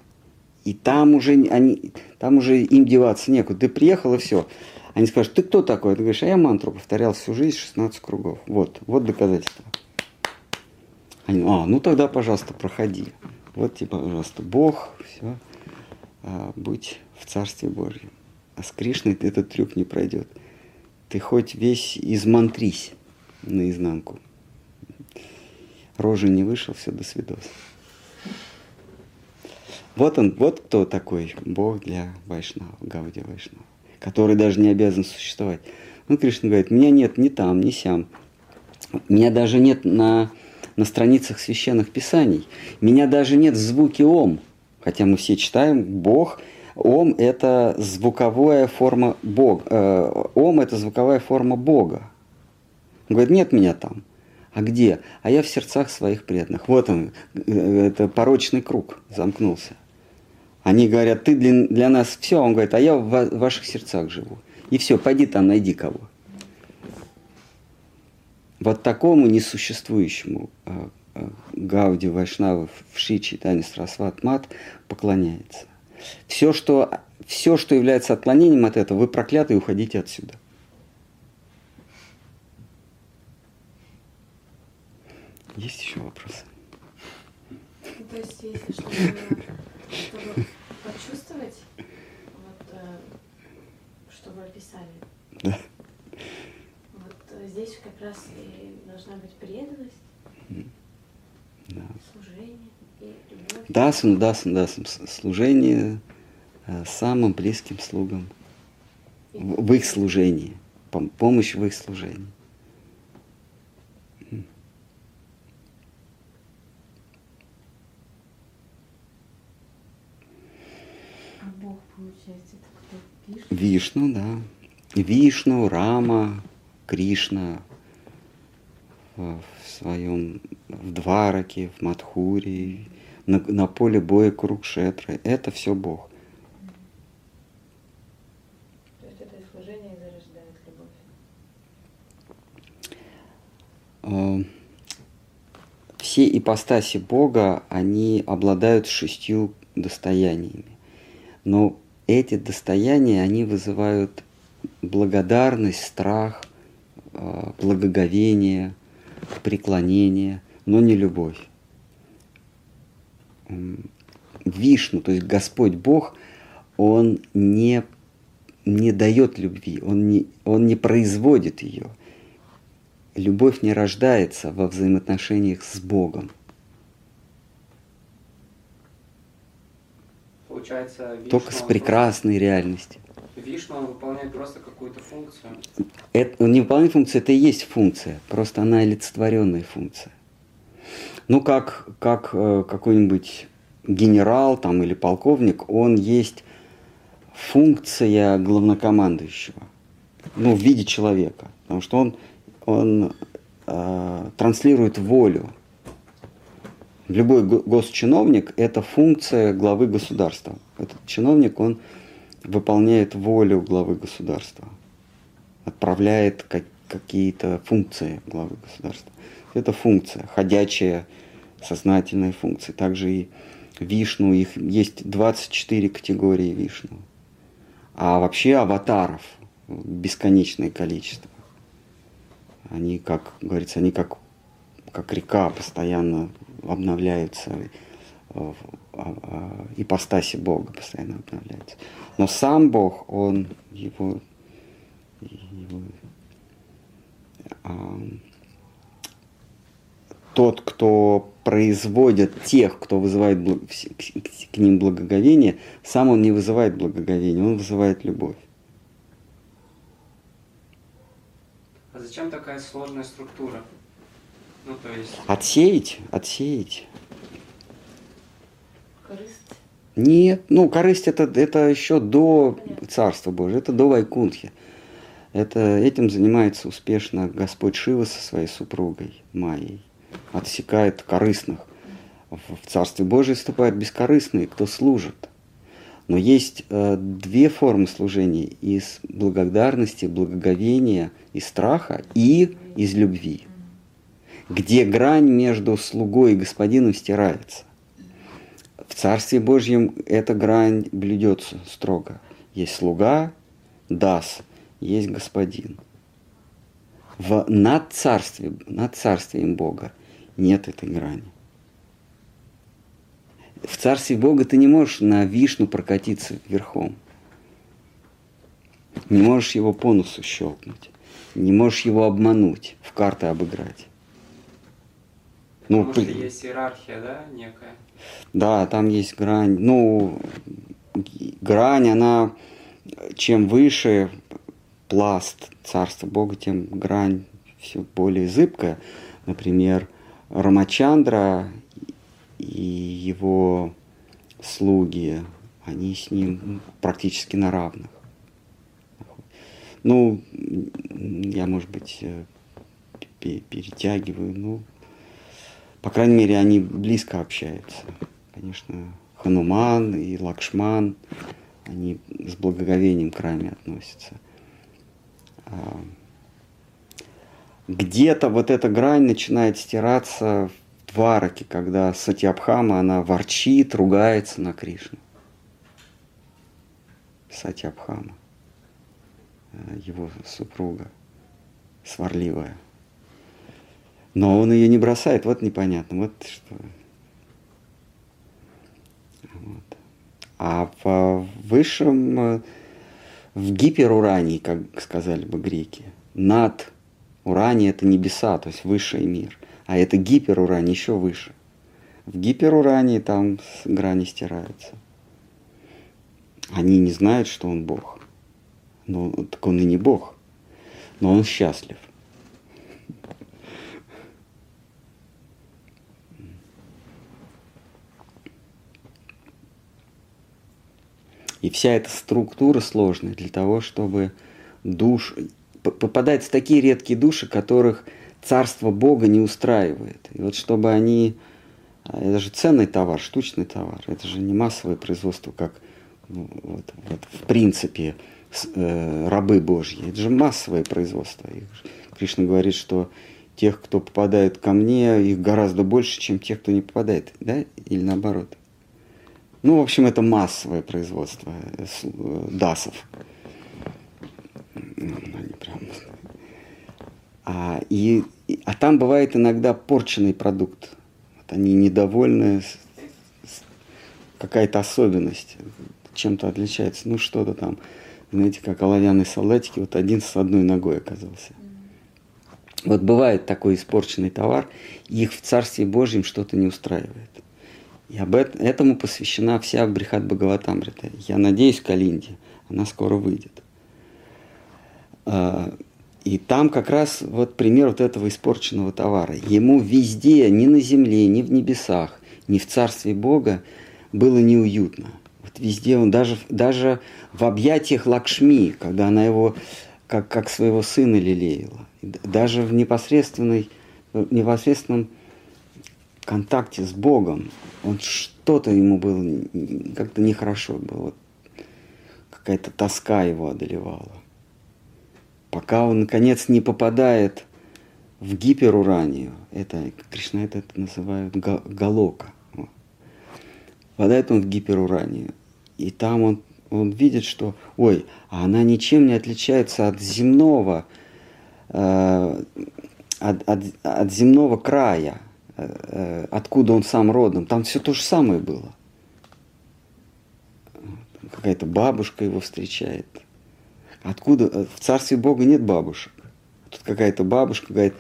И там уже, они, там уже им деваться некуда. Ты приехал и все. Они скажут, ты кто такой? Ты говоришь, а я мантру повторял всю жизнь 16 кругов. Вот, вот доказательство. Они, а, ну тогда, пожалуйста, проходи. Вот тебе, пожалуйста, Бог, все, а, будь в Царстве Божьем. А с Кришной этот трюк не пройдет. Ты хоть весь измантрись наизнанку. Рожи не вышел, все, до свидос. Вот он, вот кто такой Бог для Вайшнава, Гауди Вайшнава, который даже не обязан существовать. Ну, Кришна говорит, меня нет ни там, ни сям. Меня даже нет на, на страницах священных писаний. Меня даже нет в звуке Ом. Хотя мы все читаем Бог. Ом – это звуковая форма Бога. Э, ом – это звуковая форма Бога. Он говорит, нет меня там. А где? А я в сердцах своих преданных. Вот он, э, это порочный круг замкнулся. Они говорят, ты для, нас все, а он говорит, а я в ваших сердцах живу. И все, пойди там, найди кого. Вот такому несуществующему э, э, Гауди Вайшнава в Шичи Танис Расват Мат поклоняется. Все что, все, что является отклонением от этого, вы прокляты и уходите отсюда. Есть еще вопросы? То есть, если чтобы, чтобы почувствовать, вот, э, что вы описали, Да. вот э, здесь как раз и должна быть преданность, Да. служение и любовь. Дасан, дасан, дасан. Служение э, самым близким слугам. В, их служении. Пом- Помощь в их служении. А Бог, получается, это кто пишет? Вишну, да. Вишну, Рама, Кришна в в своем в Двараке, в Мадхуре, на, на поле боя Курукшетры. Это все Бог. То есть это и служение зарождает любовь. Э, все ипостаси Бога, они обладают шестью достояниями. Но эти достояния, они вызывают благодарность, страх, э, благоговение, преклонение, но не любовь. Вишну, то есть Господь Бог, Он не, не дает любви, он не, он не производит ее. Любовь не рождается во взаимоотношениях с Богом. Получается, Вишну, Только с прекрасной реальностью. Вишну он выполняет просто какую-то функцию. Это он не выполняет функцию, это и есть функция, просто она олицетворенная функция. Ну, как, как э, какой-нибудь генерал там, или полковник, он есть функция главнокомандующего, ну, в виде человека, потому что он, он э, транслирует волю. Любой го- госчиновник – это функция главы государства. Этот чиновник, он выполняет волю главы государства отправляет как- какие-то функции главы государства. Это функция, ходячая сознательная функция. Также и Вишну, их есть 24 категории Вишну. А вообще аватаров бесконечное количество. Они, как говорится, они как, как река постоянно обновляются, э, а- а, ипостаси Бога постоянно обновляются. Но сам Бог, он его его, а, тот, кто производит тех, кто вызывает бл- вс- к, к- к ним благоговение, сам он не вызывает благоговение, он вызывает любовь. А зачем такая сложная структура? Ну, то есть, Отсеять, отсеять. Корысть. Нет, ну корысть это, это еще до Царства Божьего, это до Вайкунтхи. Это, этим занимается успешно Господь Шива со своей супругой Майей. Отсекает корыстных. В в Царстве Божие вступают бескорыстные, кто служит. Но есть э, две формы служения из благодарности, благоговения и страха и из любви, где грань между слугой и господином стирается. В Царстве Божьем эта грань блюдется строго. Есть слуга, дас, есть господин. В над, царстве, над царствием Бога нет этой грани. В царстве Бога ты не можешь на вишну прокатиться верхом. Не можешь его по носу щелкнуть. Не можешь его обмануть, в карты обыграть. Ну, Потому что есть иерархия, да, некая. да, там есть грань. Ну, грань, она чем выше пласт Царства Бога, тем грань все более зыбкая. Например, Рамачандра и его слуги, они с ним практически на равных. Ну, я, может быть, э, пе- перетягиваю, ну, по крайней мере, они близко общаются. Конечно, Хануман и Лакшман, они с благоговением к раме относятся. А, Где-то вот эта грань начинает стираться в Двараке, когда Сатьябхама, она ворчит, ругается на Кришну. Сатьябхама, э, его супруга, сварливая. Но он ее не бросает, вот непонятно, вот что. Вот. А в высшем, э, в гиперурании, как сказали бы греки, над Урани это небеса, то есть высший мир. А это гиперурани еще выше. В гиперурании там грани стираются. Они не знают, что он Бог. Ну, так он и не Бог. Но он счастлив. И вся эта структура сложная для того, чтобы душ... Попадаются такие редкие души, которых царство Бога не устраивает. И вот чтобы они... а Это же ценный товар, штучный товар. Это же не массовое производство, как ну, вот, вот, в принципе э, рабы Божьи. Это же массовое производство. И Кришна говорит, что тех, кто попадает ко мне, их гораздо больше, чем тех, кто не попадает. Да? Или наоборот. Ну, в общем, это массовое производство э, э, дасов. Ну, они прям- А, и, а там бывает иногда порченный продукт. Вот они недовольны, какая-то особенность, чем-то отличается. Ну, что-то там, знаете, как оловянные солдатики, вот один с одной ногой оказался. Вот бывает такой испорченный товар, и их в Царстве Божьем что-то не устраивает. И об эт- этому посвящена вся Брихат Бхагаватамрита. Я надеюсь, Калинде, она скоро выйдет. А, И там как раз вот пример вот этого испорченного товара. Ему везде, ни на земле, ни в небесах, ни в Царстве Бога было неуютно. Вот везде он, даже, даже в объятиях Лакшми, когда она его как, как своего сына лелеяла, даже в непосредственной, в непосредственном контакте с Богом, он что-то ему было как-то нехорошо было. Вот Какая-то тоска его одолевала. Пока он, наконец, не попадает в гиперуранию, это, Кришна это, называют га- галока. Вот. Попадает он в гиперуранию, и там он, он видит, что, ой, а она ничем не отличается от земного, э, от, от, от земного края, откуда он сам родом. Там все то же самое было. Какая-то бабушка его встречает. Откуда? э, В царстве Бога нет бабушек. Тут какая-то бабушка говорит,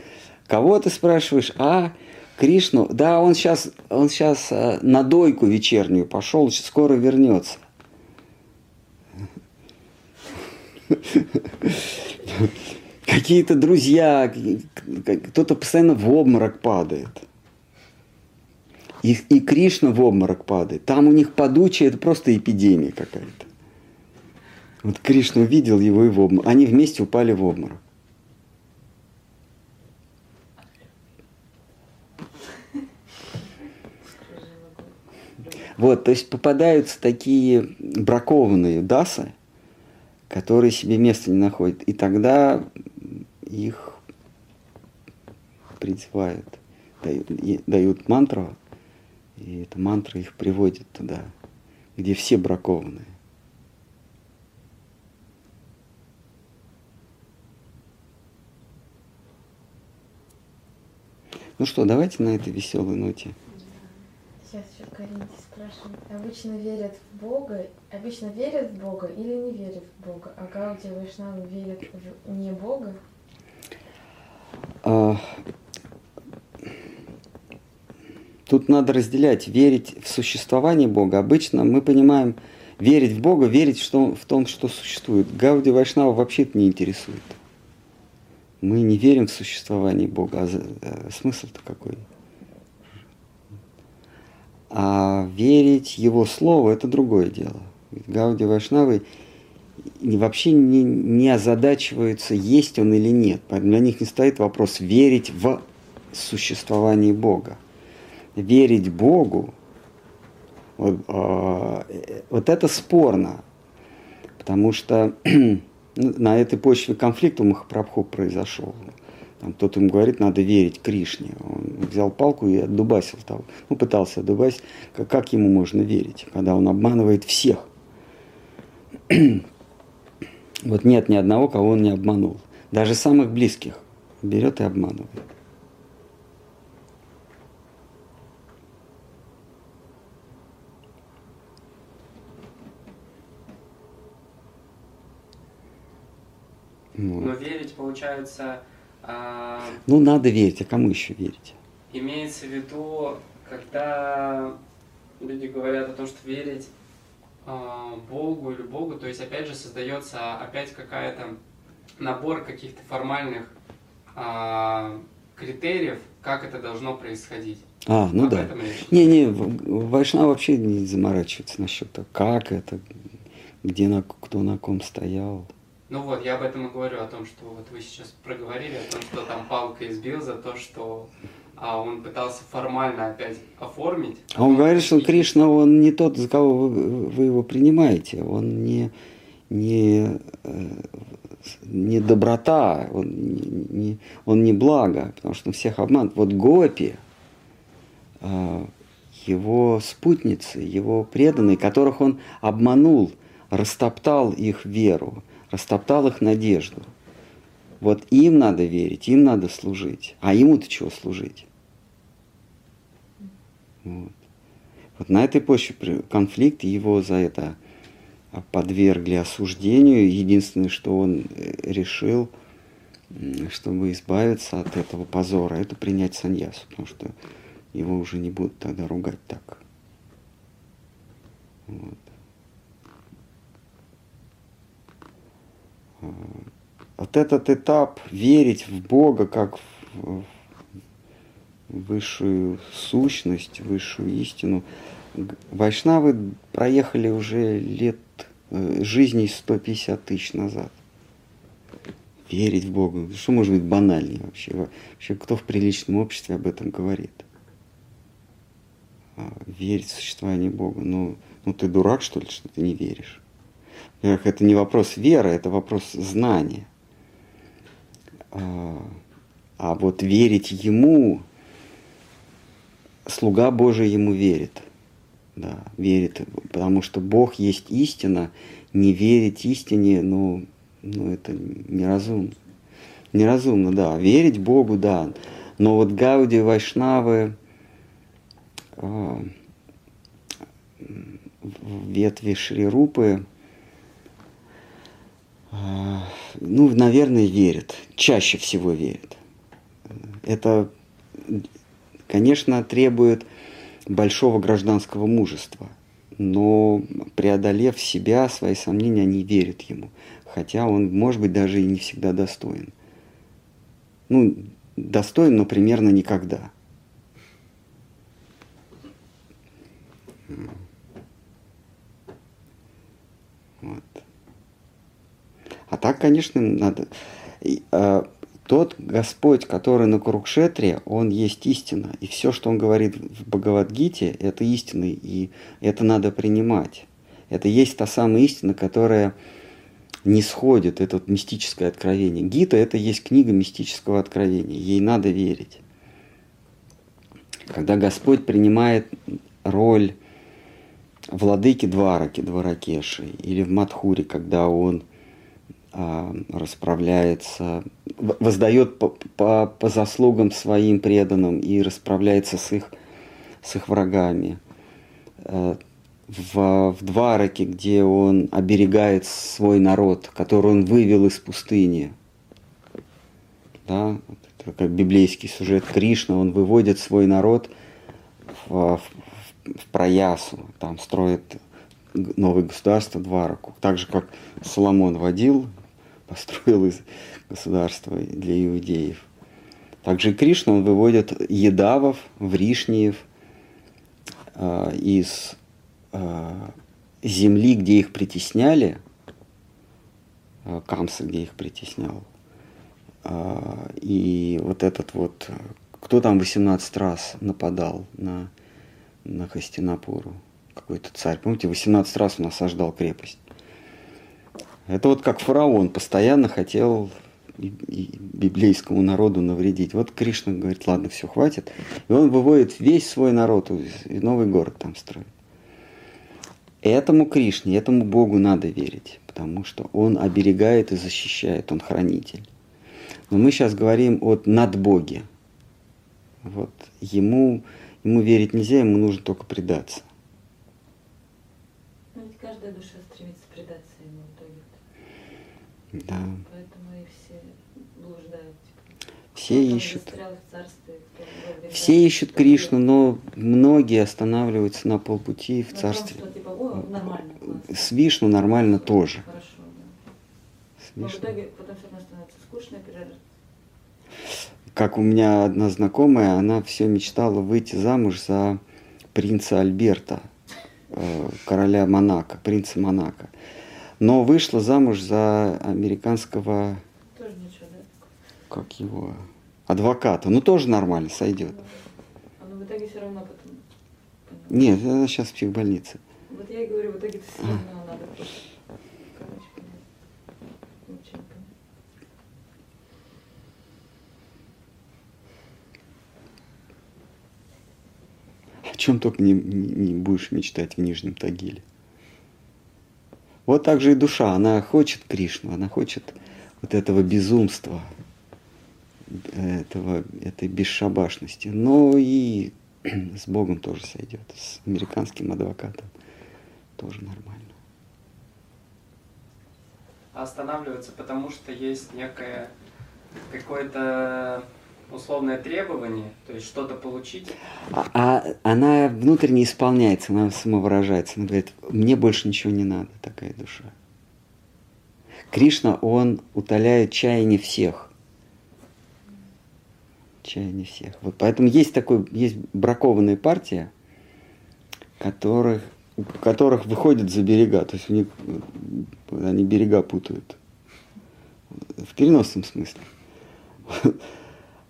кого ты спрашиваешь? А, Кришну? Да, он сейчас, он сейчас на дойку вечернюю пошел, скоро вернется. Какие-то друзья, кто-то постоянно в обморок падает. И, и Кришна в обморок падает. Там у них подучие, это просто эпидемия какая-то. Вот Кришна увидел его и в обморок. Они вместе упали в обморок. Вот, то есть попадаются такие бракованные дасы, которые себе места не находят. И тогда их призывают, дают, дают мантру, и эта мантра их приводит туда, где все бракованные. Ну что, давайте на этой веселой ноте. Сейчас еще Каринти спрашивает. Обычно верят в Бога, обычно верят в Бога или не верят в Бога? А Гауди Вайшнавы верят в не Бога? А, тут надо разделять, верить в существование Бога. Обычно мы понимаем, верить в Бога, верить что, в том, что существует. Гауди Вайшнава вообще-то не интересует. Мы не верим в существование Бога. А, а смысл-то какой? А верить Его Слову – это другое дело. Гауди Вайшнавы вообще не, не озадачиваются, есть он или нет. Для них не стоит вопрос верить в существование Бога. Верить Богу, вот, э, вот это спорно, потому что на этой почве конфликт у Махапрабху произошел. Там кто-то ему говорит, надо верить Кришне. Он взял палку и отдубасил того. Ну, пытался отдубасить. Как, как ему можно верить, когда он обманывает всех? вот нет ни одного, кого он не обманул. Даже самых близких берет и обманывает. Вот. Но верить, получается, а, ну, надо верить, а кому еще верить? Имеется в виду, когда люди говорят о том, что верить а, Богу или Богу, то есть опять же создается опять какая-то набор каких-то формальных а, критериев, как это должно происходить. А, ну Об да. Не, не, Вайшнав вообще не заморачивается насчет того, как это, где на, кто на ком стоял. Ну вот, я об этом и говорю, о том, что вот вы сейчас проговорили, о том, что там палка избил за то, что а он пытался формально опять оформить. А он говорит, что Кришна, он не тот, за кого вы, вы его принимаете, он не, не, э, не доброта, он не, он не благо, потому что он всех обманывает. Вот Гопи, а, его спутницы, его преданные, которых он обманул, растоптал их веру, растоптал их надежду. Вот им надо верить, им надо служить. А ему-то чего служить? Вот. вот на этой почве конфликт, его за это подвергли осуждению. Единственное, что он э, решил, чтобы избавиться от этого позора, это принять саньясу, потому что его уже не будут тогда ругать так. Вот. Вот этот этап верить в Бога как в высшую сущность, высшую истину, вайшнавы проехали уже лет э, жизни 150 тысяч назад. Верить в Бога. Что может быть банальнее вообще? Вообще, кто в приличном обществе об этом говорит? А, верить в существование Бога. Ну, ну ты дурак, что ли, что ты не веришь? Во-первых, это не вопрос веры, это вопрос знания. А, а вот верить ему, слуга Божий ему верит. Да, верит, потому что Бог есть истина, не верить истине, ну, ну это неразумно. Неразумно, да. Верить Богу, да. Но вот Гауди, Вайшнавы, э, ветви Шри-Рупы, ну, наверное, верят. Чаще всего верят. Это, конечно, требует большого гражданского мужества. Но преодолев себя, свои сомнения, они верят ему. Хотя он, может быть, даже и не всегда достоин. Ну, достоин, но примерно никогда. Вот. А так, конечно, надо... И, э, тот Господь, который на Курукшетре, Он есть истина. И все, что Он говорит в Бхагавадгите, это истина, и это надо принимать. Это есть та самая истина, которая не сходит, это вот мистическое откровение. Гита – это есть книга мистического откровения, ей надо верить. Когда Господь принимает роль владыки Двараки, Дваракеши, или в Мадхуре, когда он расправляется, воздает по, по, по заслугам своим преданным и расправляется с их, с их врагами. А, в, в Двараке, где он оберегает свой народ, который он вывел из пустыни. Да, это как библейский сюжет Кришна, он выводит свой народ в, в, в Проясу, там строит новое государство Двараку. Так же, как Соломон водил, построил из государства для иудеев. Также Кришна, он выводит едавов, вришниев э, из э, земли, где их притесняли, э, Камса, где их притеснял. Э, и вот этот вот, кто там 18 раз нападал на на Хастинапуру. Какой-то царь. Помните, 18 раз он осаждал крепость. Это вот как фараон постоянно хотел библейскому народу навредить. Вот Кришна говорит, ладно, все, хватит. И он выводит весь свой народ и новый город там строит. Этому Кришне, этому Богу надо верить, потому что Он оберегает и защищает, Он хранитель. Но мы сейчас говорим о надбоге. Вот ему Ему верить нельзя, ему нужно только предаться. Но ведь каждая душа стремится предаться ему в итоге. Да. Поэтому и все блуждают. Все ищут. все ищут Кришну, но многие останавливаются на полпути в царстве. Том, что, типа, О, нормально, С Вишну нормально тоже. Хорошо, да. С Но в итоге потом все равно становится скучно. Как у меня одна знакомая, она все мечтала выйти замуж за принца Альберта, э, короля Монако, принца Монако. Но вышла замуж за американского, Тоже ничего, да? как его, адвоката. Ну, тоже нормально, сойдет. А ну в итоге все равно потом. Нет, она сейчас в психбольнице. Вот я и говорю, в итоге все равно надо просто. Не понятно. О чем только не, не- не будешь мечтать в Нижнем Тагиле. Вот так же и душа, она хочет Кришну, она хочет вот этого безумства, этого, этой бесшабашности. Но и с Богом тоже сойдет, с американским адвокатом тоже нормально. останавливаться, потому что есть некое какое-то условное требование, то есть что-то получить. А, а она внутренне исполняется, она самовыражается. Она говорит, мне больше ничего не надо, такая душа. Кришна, он утоляет чаяние всех. Чаяние всех. Вот поэтому есть такой, есть бракованная партия, которых, которых выходят за берега. То есть у них они берега путают. В переносном смысле.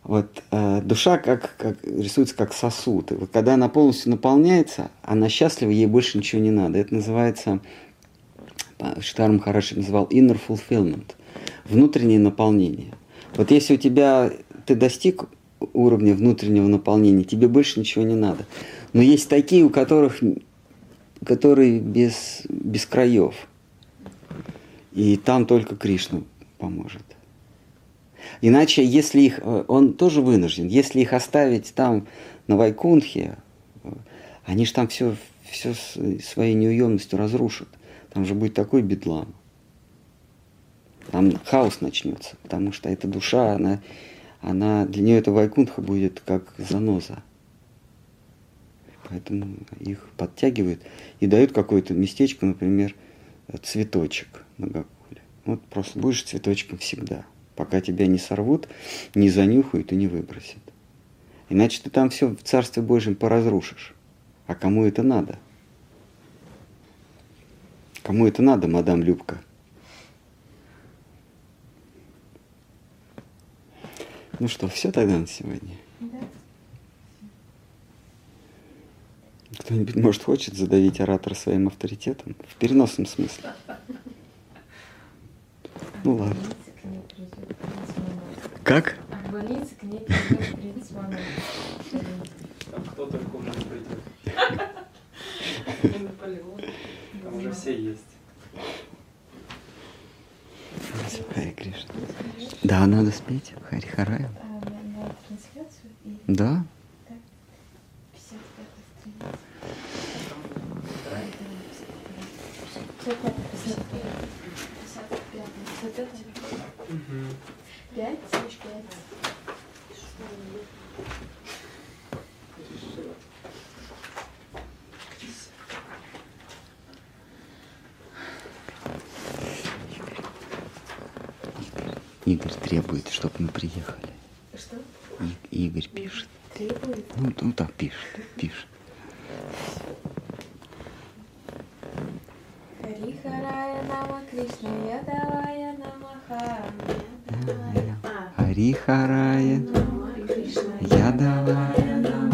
Вот э, душа как, как рисуется как сосуд. И вот когда она полностью наполняется, она счастлива, ей больше ничего не надо. Это называется, Штарм Хараши называл inner fulfillment, внутреннее наполнение. Вот если у тебя ты достиг уровня внутреннего наполнения, тебе больше ничего не надо. Но есть такие, у которых, которые без, без краев. И там только Кришна поможет. Иначе, если их, э, он тоже вынужден, если их оставить там на Вайкунхе, э, они же там все, все своей неуемностью разрушат. Там же будет такой бедлам. Там хаос начнется, потому что эта душа, она, она для нее эта Вайкунха будет как заноза. Поэтому их подтягивают и дают какое-то местечко, например, цветочек на Гакуле. Вот просто будешь цветочком всегда пока тебя не сорвут, не занюхают и не выбросят. Иначе ты там все в Царстве Божьем поразрушишь. А кому это надо? Кому это надо, мадам Любка? Ну что, все тогда на сегодня? Кто-нибудь, может, хочет задавить оратора своим авторитетом? В переносном смысле. Ну ладно. Как? Обвалиться к ней 30 а придет. Там уже все есть. Хари Кришна. Да, надо спеть. Хари Харая. Да. Mm-hmm. Игорь требует, чтобы мы приехали. Что? И Игорь пишет. Требует? Ну, ну так пишет, пишет. Харихарая нама, Кришна, я давая намаха. Вихарая, я дала.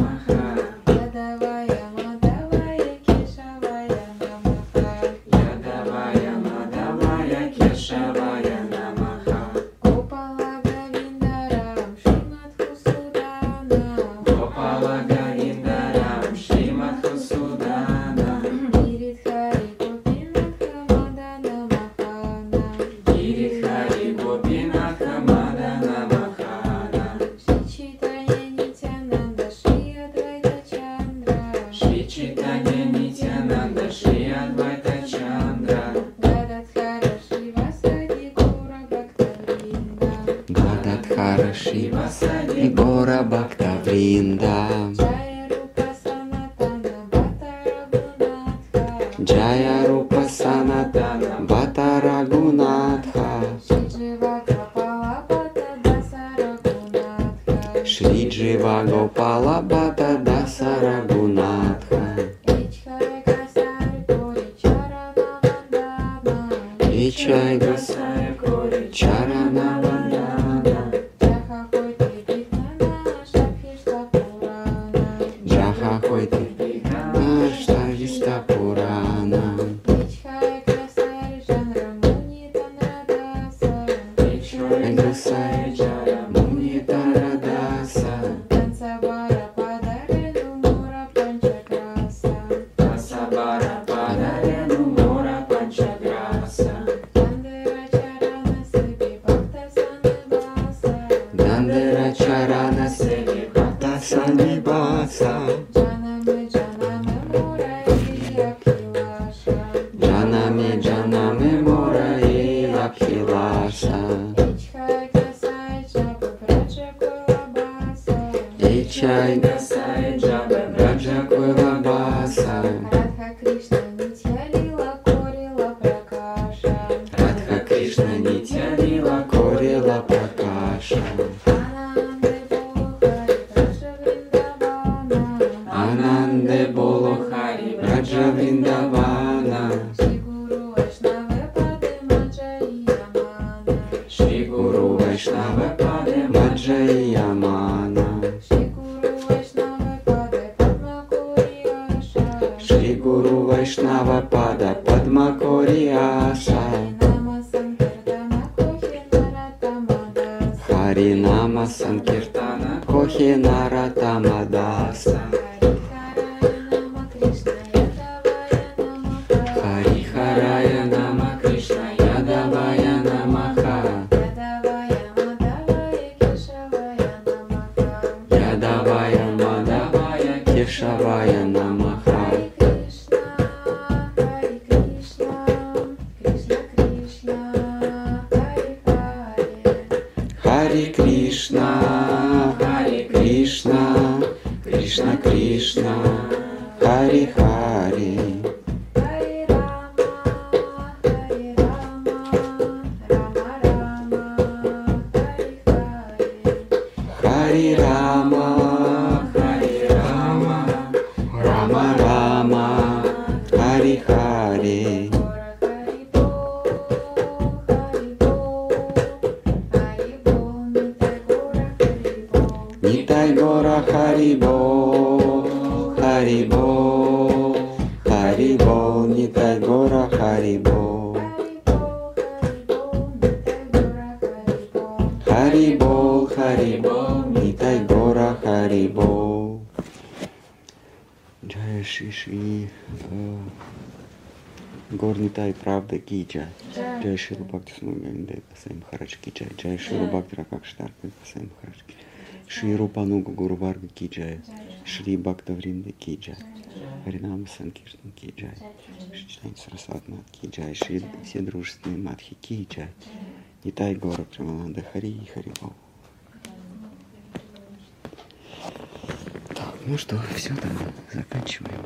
Джай Ширу Бхакти Смуганде Пасаим Харачки Джай. Джай Ширу Бхакти Ракак Штарка Пасаим Харачки. Шри Рупануга Гуру Варга Ки Джай. Шри Бхакта Вринда Ки Джай. Харинама Санкиртан Ки Джай. Шри Сарасват Мат Ки Джай. Шри все дружественные Матхи Ки Джай. Нитай Гора Примананда Хари и Харибол. Так, ну что, все, тогда заканчиваем.